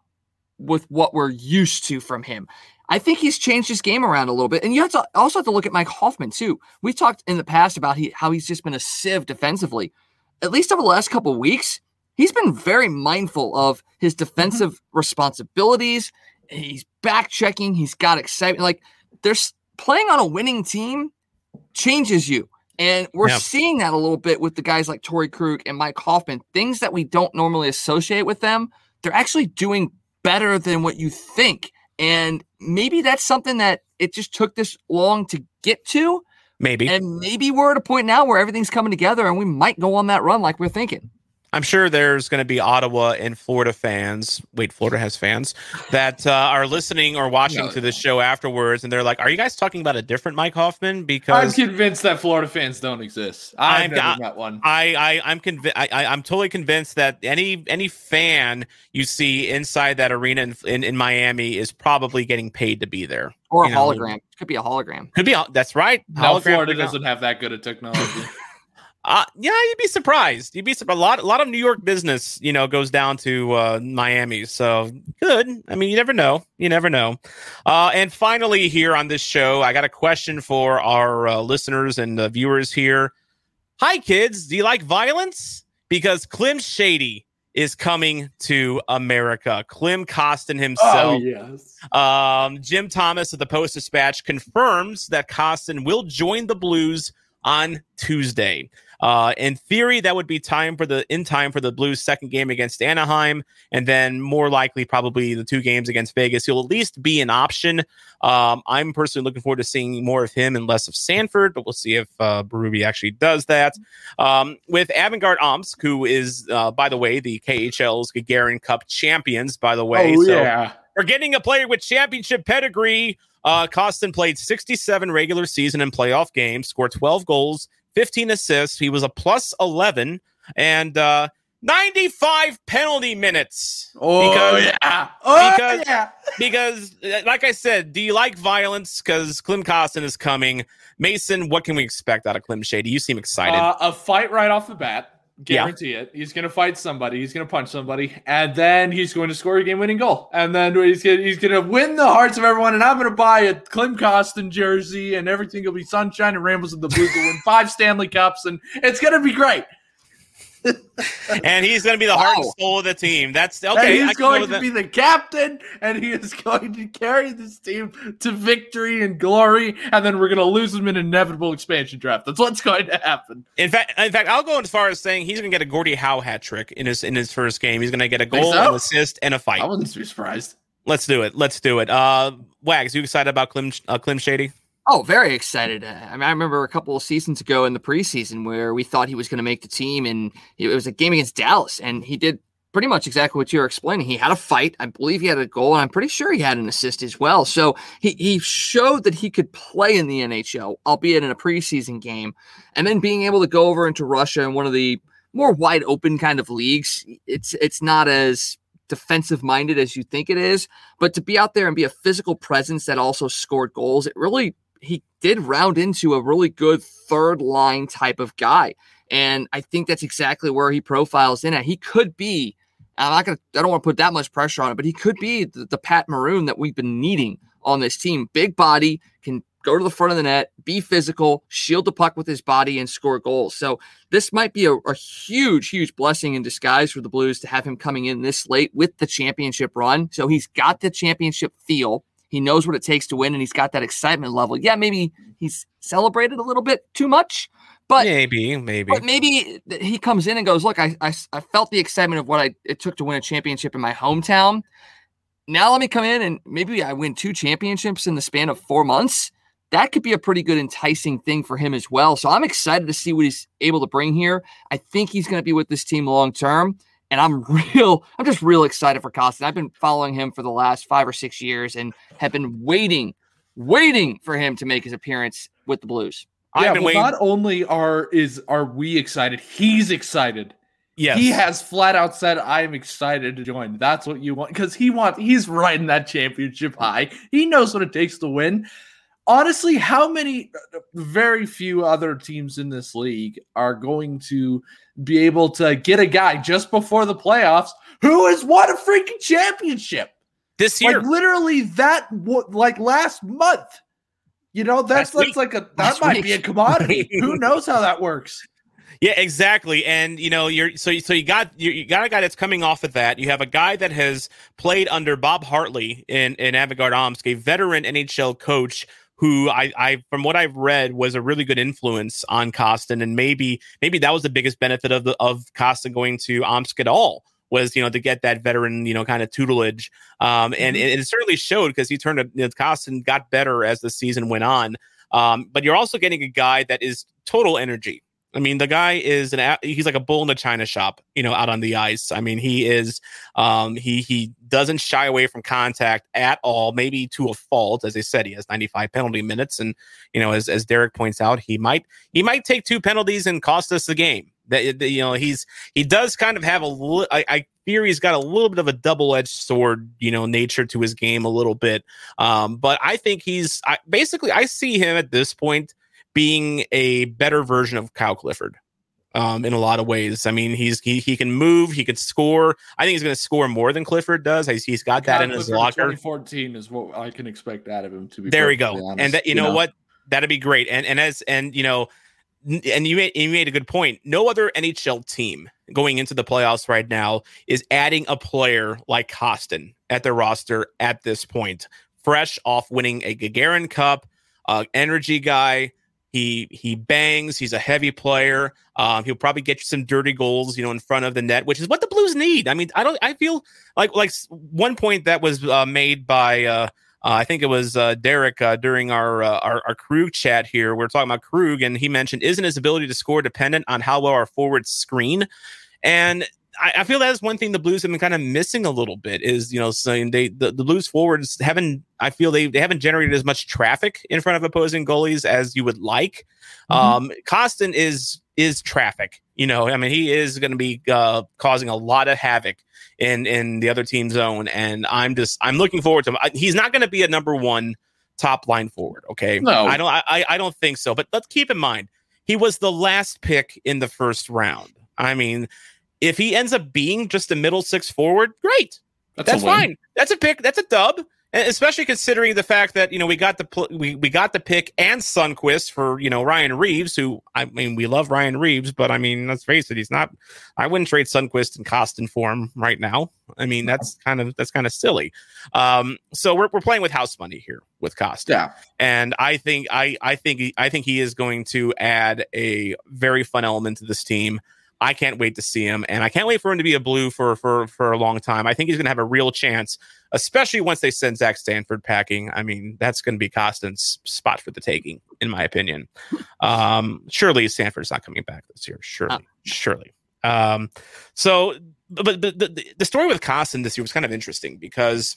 with what we're used to from him. I think he's changed his game around a little bit. And you have to also have to look at Mike Hoffman too. We talked in the past about he, how he's just been a sieve defensively. At least over the last couple weeks, he's been very mindful of his mm-hmm. defensive mm-hmm. responsibilities. He's back checking. He's got excitement. Like there's playing on a winning team changes you. And we're seeing that a little bit with the guys like Torey Krug and Mike Hoffman, things that we don't normally associate with them. They're actually doing better than what you think. And maybe that's something that it just took this long to get to. Maybe. And maybe we're at a point now where everything's coming together and we might go on that run like we're thinking. I'm sure there's going to be Ottawa and Florida fans. Wait, Florida has fans that uh, are listening or watching no, to the show afterwards, and they're like, "Are you guys talking about a different Mike Hoffman?" Because I'm convinced that Florida fans don't exist. I've I'm, never met one. I, I I'm convinced. I, I'm totally convinced that any any fan you see inside that arena in, in, in Miami is probably getting paid to be there, or a hologram. Know? Could be a hologram. Could be. That's right. No, Florida doesn't have that good a technology. Uh, yeah, you'd be surprised. You'd be surprised. A lot, a lot of New York business, you know, goes down to uh, Miami. So good. I mean, you never know. You never know. Uh, and finally, here on this show, I got a question for our uh, listeners and uh, viewers here. Hi, kids. Do you like violence? Because Klim Shady is coming to America. Klim Kostin himself. Oh, yes. Um, Jim Thomas of the Post Dispatch confirms that Kostin will join the Blues on Tuesday. Uh, in theory, that would be time for the in time for the Blues' second game against Anaheim, and then more likely, probably the two games against Vegas. He'll at least be an option. Um, I'm personally looking forward to seeing more of him and less of Sanford, but we'll see if uh, Berube actually does that. Um, with Avangard Omsk, who is, uh, by the way, the KHL's Gagarin Cup champions, by the way. Oh, so yeah. We're getting a player with championship pedigree. Uh, Kostin played 67 regular season and playoff games, scored 12 goals, 15 assists. He was a plus 11 and uh, 95 penalty minutes. Oh, because, yeah. Oh, because, yeah. because, uh, like I said, do you like violence? Because Klim Kostin is coming. Mason, what can we expect out of Klim Shady? You seem excited. Uh, a fight right off the bat. Guarantee yeah. it. He's going to fight somebody. He's going to punch somebody, and then he's going to score a game-winning goal. And then he's going he's going to win the hearts of everyone. And I'm going to buy a Klim Kostin jersey, and everything will be sunshine and rainbows. And the Blues will win five Stanley Cups, and it's going to be great. And he's going to be the heart and soul of the team. That's okay. I he's going to that. be the captain, and he is going to carry this team to victory and glory. And then we're going to lose him in an inevitable expansion draft. That's what's going to happen. In fact, in fact, I'll go as far as saying he's going to get a Gordie Howe hat trick in his in his first game. He's going to get a goal, so? an assist, and a fight. I wouldn't be surprised. Let's do it. Let's do it. Uh, Wags, you excited about Klim uh, Klim Shady? Oh, very excited. I mean, I remember a couple of seasons ago in the preseason where we thought he was going to make the team, and it was a game against Dallas, and he did pretty much exactly what you're explaining. He had a fight. I believe he had a goal, and I'm pretty sure he had an assist as well. So he, he showed that he could play in the NHL, albeit in a preseason game. And then being able to go over into Russia in one of the more wide open kind of leagues, it's it's not as defensive minded as you think it is. But to be out there and be a physical presence that also scored goals, it really he did round into a really good third line type of guy. And I think that's exactly where he profiles in at. He could be, I'm not going to, I don't want to put that much pressure on it, but he could be the, the Pat Maroon that we've been needing on this team. Big body, can go to the front of the net, be physical, shield the puck with his body, and score goals. So this might be a, a huge, huge blessing in disguise for the Blues to have him coming in this late with the championship run. So he's got the championship feel. He knows what it takes to win, and he's got that excitement level. Yeah, maybe he's celebrated a little bit too much, but maybe, maybe. but maybe he comes in and goes, "Look, I, I, I felt the excitement of what I it took to win a championship in my hometown. Now let me come in and maybe I win two championships in the span of four months. That could be a pretty good enticing thing for him as well. So I'm excited to see what he's able to bring here. I think he's going to be with this team long term, and I'm real. I'm just real excited for Kostin. I've been following him for the last five or six years and have been waiting, waiting for him to make his appearance with the Blues. I've yeah, been well, waiting. not only are is are we excited, he's excited. yes. He has flat out said, "I'm excited to join." That's what you want because he wants. He's riding that championship high. He knows what it takes to win. Honestly, how many? Very few other teams in this league are going to be able to get a guy just before the playoffs who has won a freaking championship. this year. Like literally that, like last month. You know, that's that's like a that Last might week. be a commodity. Who knows how that works? Yeah, exactly. And you know, you're so so you got you, you got a guy that's coming off of that. You have a guy that has played under Bob Hartley in in Avangard Omsk, a veteran NHL coach who I, I from what I've read was a really good influence on Kostin, and maybe maybe that was the biggest benefit of the of Kostin going to Omsk at all was you know to get that veteran you know kind of tutelage. Um and it, it certainly showed because he turned you know, Kostin got better as the season went on. Um but you're also getting a guy that is total energy I mean, the guy is an he's like a bull in a china shop, you know, out on the ice. I mean, he is um he he doesn't shy away from contact at all, maybe to a fault. As I said, he has 95 penalty minutes and you know, as as Derek points out, he might he might take two penalties and cost us the game. That you know, he's he does kind of have a li- I, I fear he's got a little bit of a double-edged sword, you know, nature to his game a little bit. Um, but I think he's I, basically I see him at this point being a better version of Kyle Clifford um, in a lot of ways. I mean, he's he, he can move, he can score. I think he's going to score more than Clifford does. He's, he's got that in his Clifford locker. 2014 is what I can expect out of him. To be There we go. honest, and that, you, know, what? That'd be great. And and as and you know, and you made you made a good point. No other NHL team going into the playoffs right now is adding a player like Kostin at their roster at this point, fresh off winning a Gagarin Cup, uh, energy guy. He he bangs. He's a heavy player. Um, he'll probably get you some dirty goals, you know, in front of the net, which is what the Blues need. I mean, I don't. I feel like like one point that was uh, made by uh, uh, I think it was uh, Derek uh, during our, uh, our our Krug chat here. We are talking about Krug, and he mentioned isn't his ability to score dependent on how well our forwards screen, and I, I feel that's one thing the Blues have been kind of missing a little bit is you know saying they the, the Blues forwards haven't I feel they they haven't generated as much traffic in front of opposing goalies as you would like. Um, Kostin is is traffic. You know, I mean, he is going to be uh, causing a lot of havoc in in the other team's zone, and I'm just I'm looking forward to him. I, he's not going to be a number one top line forward. Okay, No. I don't I I don't think so. But let's keep in mind he was the last pick in the first round. I mean, if he ends up being just a middle six forward, great. That's, That's fine. That's a pick. That's a dub. especially considering the fact that you know we got the pl- we, we got the pick and Sundqvist for you know Ryan Reaves, who I mean we love Ryan Reaves, but I mean let's face it, he's not. I wouldn't trade Sundqvist and Kostin for him right now. I mean that's kind of that's kind of silly. Um, so we're we're playing with house money here with Kostin, Yeah. and I think I I think I think he is going to add a very fun element to this team. I can't wait to see him, and I can't wait for him to be a blue for for for a long time. I think he's going to have a real chance, especially once they send Zach Sanford packing. I mean, that's going to be Kostin's spot for the taking, in my opinion. Um, surely Sanford's not coming back this year. Surely, Uh, surely. Um, so, but, but the, the the story with Kostin this year was kind of interesting because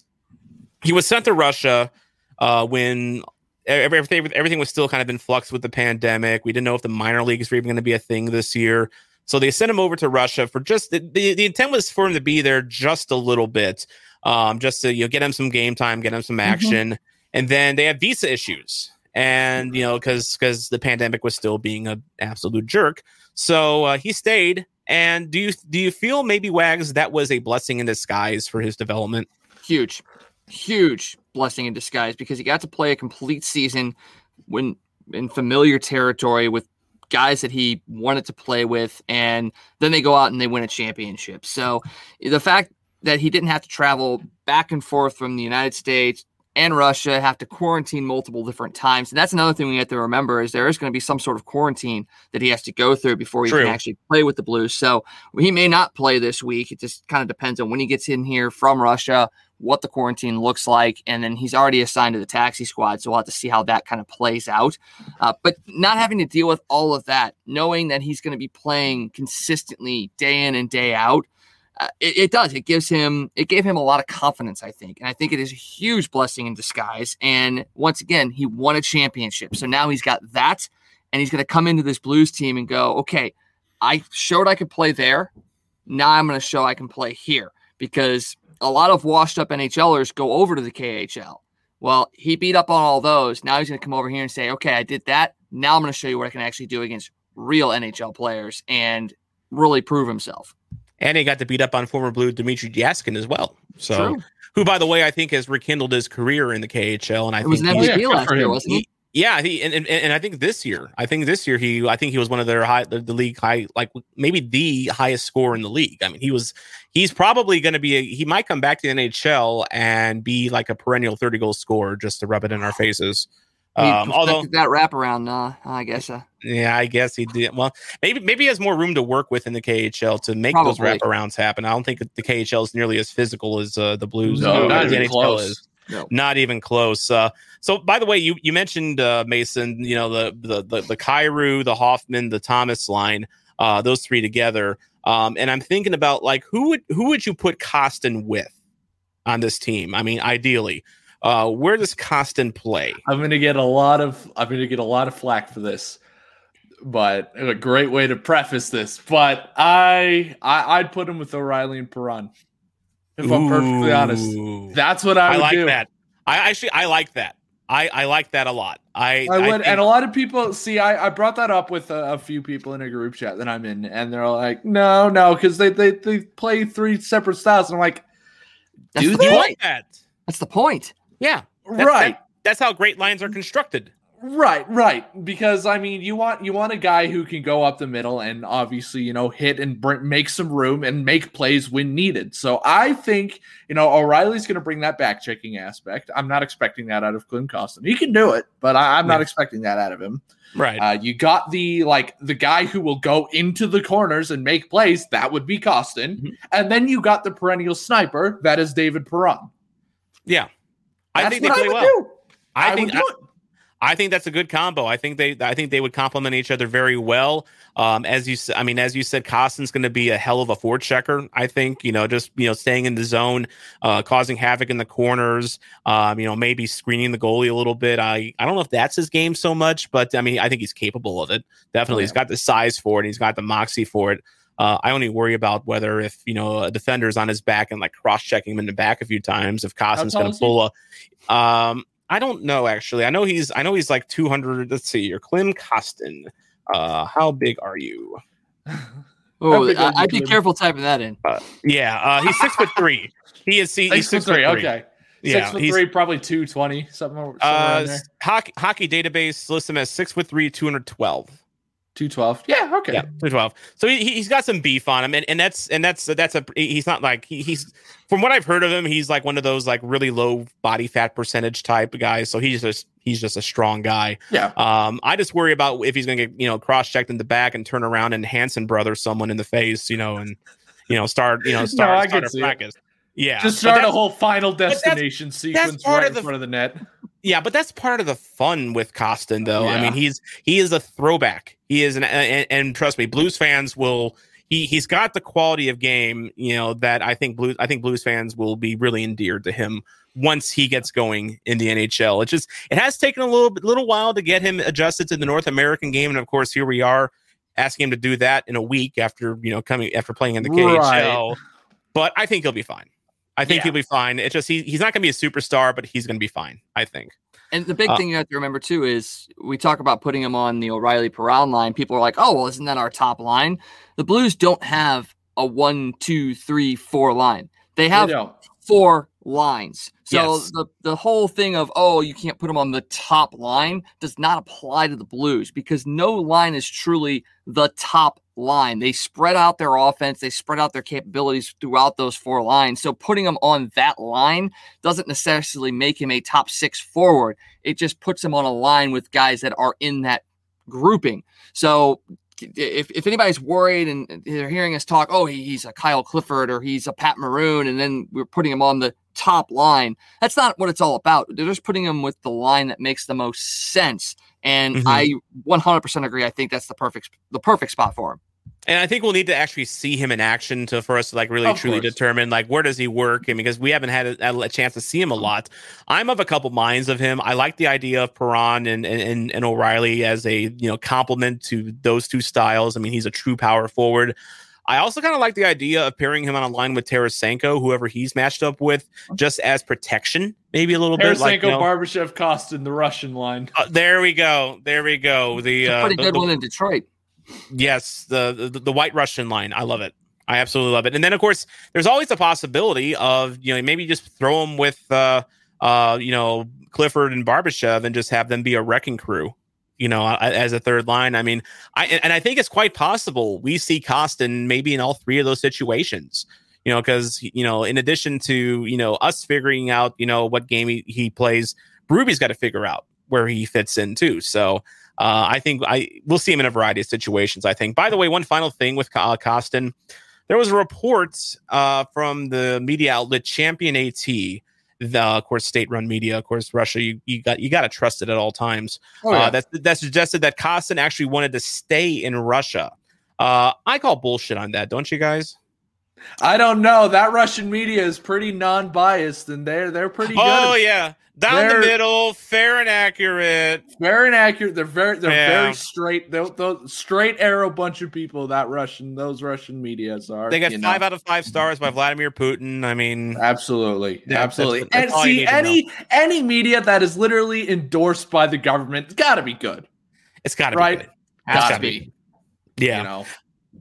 he was sent to Russia uh, when everything everything was still kind of in flux with the pandemic. We didn't know if the minor leagues were even going to be a thing this year. So they sent him over to Russia for just the, the, the intent was for him to be there just a little bit, um, just to you know get him some game time, get him some action, and then they had visa issues, and you know because because the pandemic was still being an absolute jerk, so uh, he stayed. And do you do you feel maybe Wags that was a blessing in disguise for his development? huge, huge blessing in disguise because he got to play a complete season when in familiar territory with guys that he wanted to play with, and then they go out and they win a championship. So the fact that he didn't have to travel back and forth from the United States and Russia, have to quarantine multiple different times, and that's another thing we have to remember is there is going to be some sort of quarantine that he has to go through before he True. can actually play with the Blues. So he may not play this week. It just kind of depends on when he gets in here from Russia what the quarantine looks like, and then he's already assigned to the taxi squad, so we'll have to see how that kind of plays out. Uh, but not having to deal with all of that, knowing that he's going to be playing consistently day in and day out, it, it does. It gives him, it gave him a lot of confidence, I think, and I think it is a huge blessing in disguise. And once again, he won a championship, so now he's got that, and he's going to come into this Blues team and go, okay, I showed I could play there. Now I'm going to show I can play here because a lot of washed up NHLers go over to the KHL. Well, he beat up on all those. Now he's going to come over here and say, okay, I did that. Now I'm going to show you what I can actually do against real NHL players and really prove himself. And he got to beat up on former Blue Dmitrij Jaskin as well. So, True. who, by the way, I think has rekindled his career in the KHL. And I It was think an he- yeah, MVP good last year, wasn't he? Yeah, he and, and and I think this year, I think this year he, I think he was one of their high, the, the league high, like maybe the highest score in the league. I mean, he was, he's probably going to be, a, he might come back to the NHL and be like a perennial thirty goal scorer just to rub it in our faces. He Um, although, that wraparound, uh, I guess. Uh, yeah, I guess he did. Well, maybe maybe he has more room to work with in the KHL to make those Probably. wraparounds happen. I don't think the KHL is nearly as physical as uh, the Blues. No, not the even close. is. No. Not even close. Uh, so, by the way, you you mentioned uh, Mason. You know the the the the Kyrou, the Hoffman, the Thomas line. Uh, those three together. Um, and I'm thinking about like who would who would you put Kostin with on this team? I mean, ideally, uh, where does Kostin play? I'm gonna get a lot of I'm gonna get a lot of flack for this, but a great way to preface this. But I, I I'd put him with O'Reilly and Perron. If I'm perfectly honest, that's what I, I, would like do. that. I actually I like that. I I like that a lot. I I would, think- and a lot of people see. I, I brought that up with a, a few people in a group chat that I'm in, and they're like, "No, no," because they, they they play three separate styles. And I'm like, that's, Do the you point. like that. that's the point. Yeah, That's- right, that- that's how great lines are constructed. Right, right. Because I mean, you want you want a guy who can go up the middle and obviously you know hit and br- make some room and make plays when needed. So I think you know O'Reilly's going to bring that back checking aspect. I'm not expecting that out of Klim Kostin. He can do it, but I, I'm not expecting that out of him. Right. Uh, you got the like the guy who will go into the corners and make plays. That would be Kostin, Mhm. and then you got the perennial sniper. That is David Perron. yeah. I think they play well. do. I, I think. I think that's a good combo. I think they I think they would complement each other very well. Um, as you I mean, as you said, Kostin's going to be a hell of a four checker. I think you know just you know staying in the zone, uh, causing havoc in the corners. Um, you know maybe screening the goalie a little bit. I I don't know if that's his game so much, but I mean I think he's capable of it. Definitely, Oh, he's got the size for it. He's got the moxie for it. Uh, I only worry about whether if you know a defender's on his back and like cross checking him in the back a few times, if Kostin's going to pull a. Um, I don't know actually. I know he's I know he's like 200. Let's see, your Klim Kostin. Uh, how big are you? Oh, big I, are you, I'd be careful typing that in. Yeah, uh, he's six foot three. He is he, he's Six six foot three. three. Okay. Yeah, Six foot he's- three, probably two twenty, something. somewhere Uh, there. hockey, hockey database lists him as six foot three, two hundred twelve. Two twelve. Yeah. Okay. Yeah, two twelve. So he, he- he's got some beef on him, and, and that's and that's that's a he's not like he, he's from what I've heard of him, he's like one of those like really low body fat percentage type guys. So he's just he's just a strong guy. Yeah. Um, I just worry about if he's going to get you know cross checked in the back and turn around and Hanson brother someone in the face, you know, and you know start you know start, I start a see it. Yeah, Just start a whole final that's- destination sequence part right in the- front of the net. Yeah, but that's part of the fun with Kostin, though. I mean, he's he is a throwback. He is an and, and trust me, Blues fans will. He he's got the quality of game, you know, that I think Blues I think Blues fans will be really endeared to him once he gets going in the NHL. It just it has taken a little little while to get him adjusted to the North American game, and of course, here we are asking him to do that in a week after you know coming after playing in the KHL. But I think he'll be fine. I think Yeah. he'll be fine. It's just he, he's not going to be a superstar, but he's going to be fine. I think. And the big Uh, thing you have to remember too is we talk about putting him on the O'Reilly Peralta line. People are like, "Oh, well, isn't that our top line?" The Blues don't have a one, two, three, four line. They have You know, four lines. So Yes. the the whole thing of oh you can't put him on the top line does not apply to the Blues because no line is truly the top line. They spread out their offense, they spread out their capabilities throughout those four lines. So putting him on that line doesn't necessarily make him a top 6 forward. It just puts him on a line with guys that are in that grouping. So if, if anybody's worried and they're hearing us talk, oh, he, he's a Kyle Clifford or he's a Pat Maroon, and then we're putting him on the top line, that's not what it's all about. They're just putting him with the line that makes the most sense. And Mhm. I 100% agree. I think that's the perfect the perfect spot for him. And I think we'll need to actually see him in action to for us to like really Of truly course. determine like where does he work, and because we haven't had a, a chance to see him a lot. I'm of a couple minds of him. I like the idea of Perron and and, and O'Reilly as a you know complement to those two styles. I mean, he's a true power forward. I also kind of like the idea of pairing him on a line with Tarasenko, whoever he's matched up with, just as protection, maybe a little bit. Tarasenko, Like, you know- Barbashev, Kostin, the Russian line. Uh, there we go. There we go. The It's a uh, pretty the- good the- one in Detroit. Yes, the, the the White Russian line. I love it. I absolutely love it. And then of course, there's always a possibility of you know maybe just throw them with uh uh you know Clifford and Barbashev and just have them be a wrecking crew. You know, as a third line. I mean, I and and I think it's quite possible we see Kostin maybe in all three of those situations. You know, because you know, in addition to you know us figuring out you know what game he, he plays, Ruby's got to figure out where he fits in too. So uh, I think I we'll see him in a variety of situations. I think. By the way, one final thing with uh, Kostin, there was a report uh, from the media outlet Championat, the of course state-run media, of course Russia. You, you got you got to trust it at all times. Oh, uh, that that suggested that Kostin actually wanted to stay in Russia. Uh, I call bullshit on that, don't you guys? I don't know. That Russian media is pretty non-biased, and they're they're pretty oh, good. Oh yeah, down They're- the middle, fair and accurate. Very inaccurate. They're very they're Yeah. very straight. They're, they're straight arrow bunch of people. That Russian those Russian medias are. They got you know. five out of five stars by Vladimir Putin. I mean, Absolutely, Yeah, absolutely. that's- that's and see, any any media that is literally endorsed by the government, it's got to be good, it's got to right? be. good. Has gotta to be. Yeah. You know,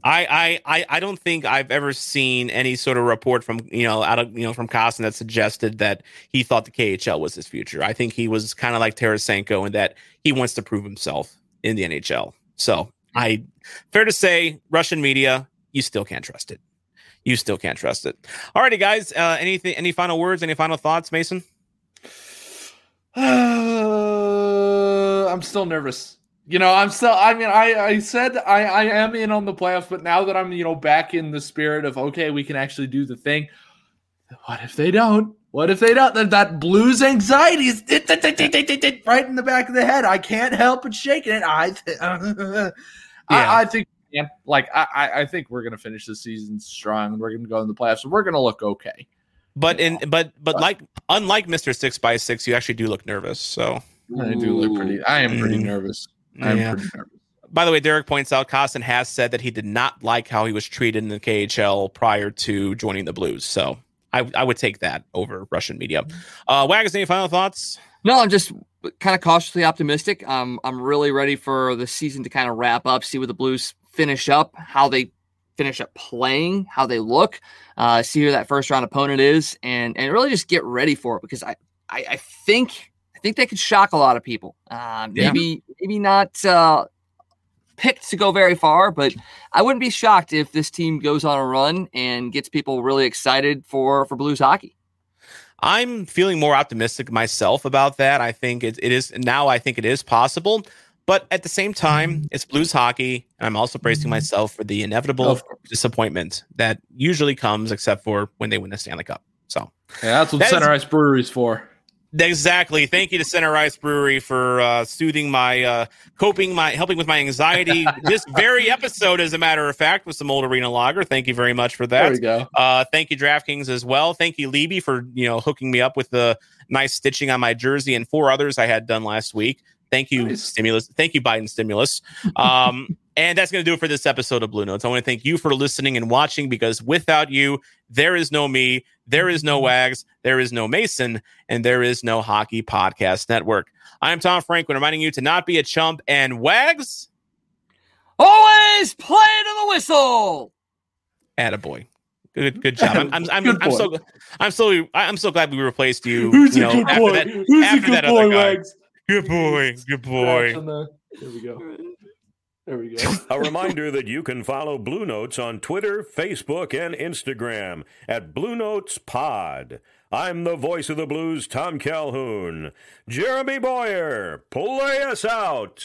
I, I I don't think I've ever seen any sort of report from you know out of you know from Kostin that suggested that he thought the KHL was his future. I think he was kind of like Tarasenko in that he wants to prove himself in the NHL. So I fair to say, Russian media, you still can't trust it. You still can't trust it. Alrighty, guys. Uh, anything? Any final words? Any final thoughts, Mason? Uh, I'm still nervous. You know, I'm still. I mean, I I said I I am in on the playoffs, but now that I'm you know back in the spirit of okay, we can actually do the thing. What if they don't? What if they don't? That, that blues anxiety is right in the back of the head. I can't help but shaking it. I th- Yeah. I, I think yeah, like I I- think we're gonna finish the season strong. We're gonna go in the playoffs. and We're gonna look okay. But in but but like unlike Mister Six by Six, you actually do look nervous. So I do look pretty. I am pretty Mm. nervous. I'm Yeah. pretty nervous. By the way, Derek points out Kostin has said that he did not like how he was treated in the KHL prior to joining the Blues. So I, I would take that over Russian media. Uh, Waggers, any final thoughts? No, I'm just kind of cautiously optimistic. Um, I'm really ready for the season to kind of wrap up, see where the Blues finish up, how they finish up playing, how they look, uh, see who that first round opponent is, and and really just get ready for it because I I, I think I think they could shock a lot of people. Uh, maybe yeah. maybe not uh, picked to go very far, but I wouldn't be shocked if this team goes on a run and gets people really excited for for Blues hockey. I'm feeling more optimistic myself about that. I think it, it is now. I think it is possible. But at the same time, it's blues hockey. And I'm also bracing mm-hmm. myself for the inevitable disappointment that usually comes, except for when they win the Stanley Cup. So yeah, that's what that Center is, Ice Brewery's for. Exactly. Thank you to Center Ice Brewery for uh, soothing my, uh, coping my, helping with my anxiety. this very episode, as a matter of fact, with some old arena lager. Thank you very much for that. There we go. Uh, thank you, DraftKings, as well. Thank you, Libby, for you know hooking me up with the nice stitching on my jersey and four others I had done last week. Thank you, nice. stimulus. Thank you, Biden stimulus. Um, and that's going to do it for this episode of Blue Notes. I want to thank you for listening and watching because without you, there is no me, there is no mm-hmm. Wags, there is no Mason, and there is no Hockey Podcast Network. I'm Tom Franklin, reminding you to not be a chump and Wags. Always play to the whistle. Attaboy. Good, good job. I'm, I'm, I'm, I'm so, I'm so, I'm so glad we replaced you. Who's you a know, good boy? That, Who's a good boy, Wags? Good boy. Good boy. There we go. There we go. A reminder that you can follow Blue Notes on Twitter, Facebook, and Instagram at Blue Notes Pod. I'm the voice of the blues, Tom Calhoun. Jeremy Boyer, play us out.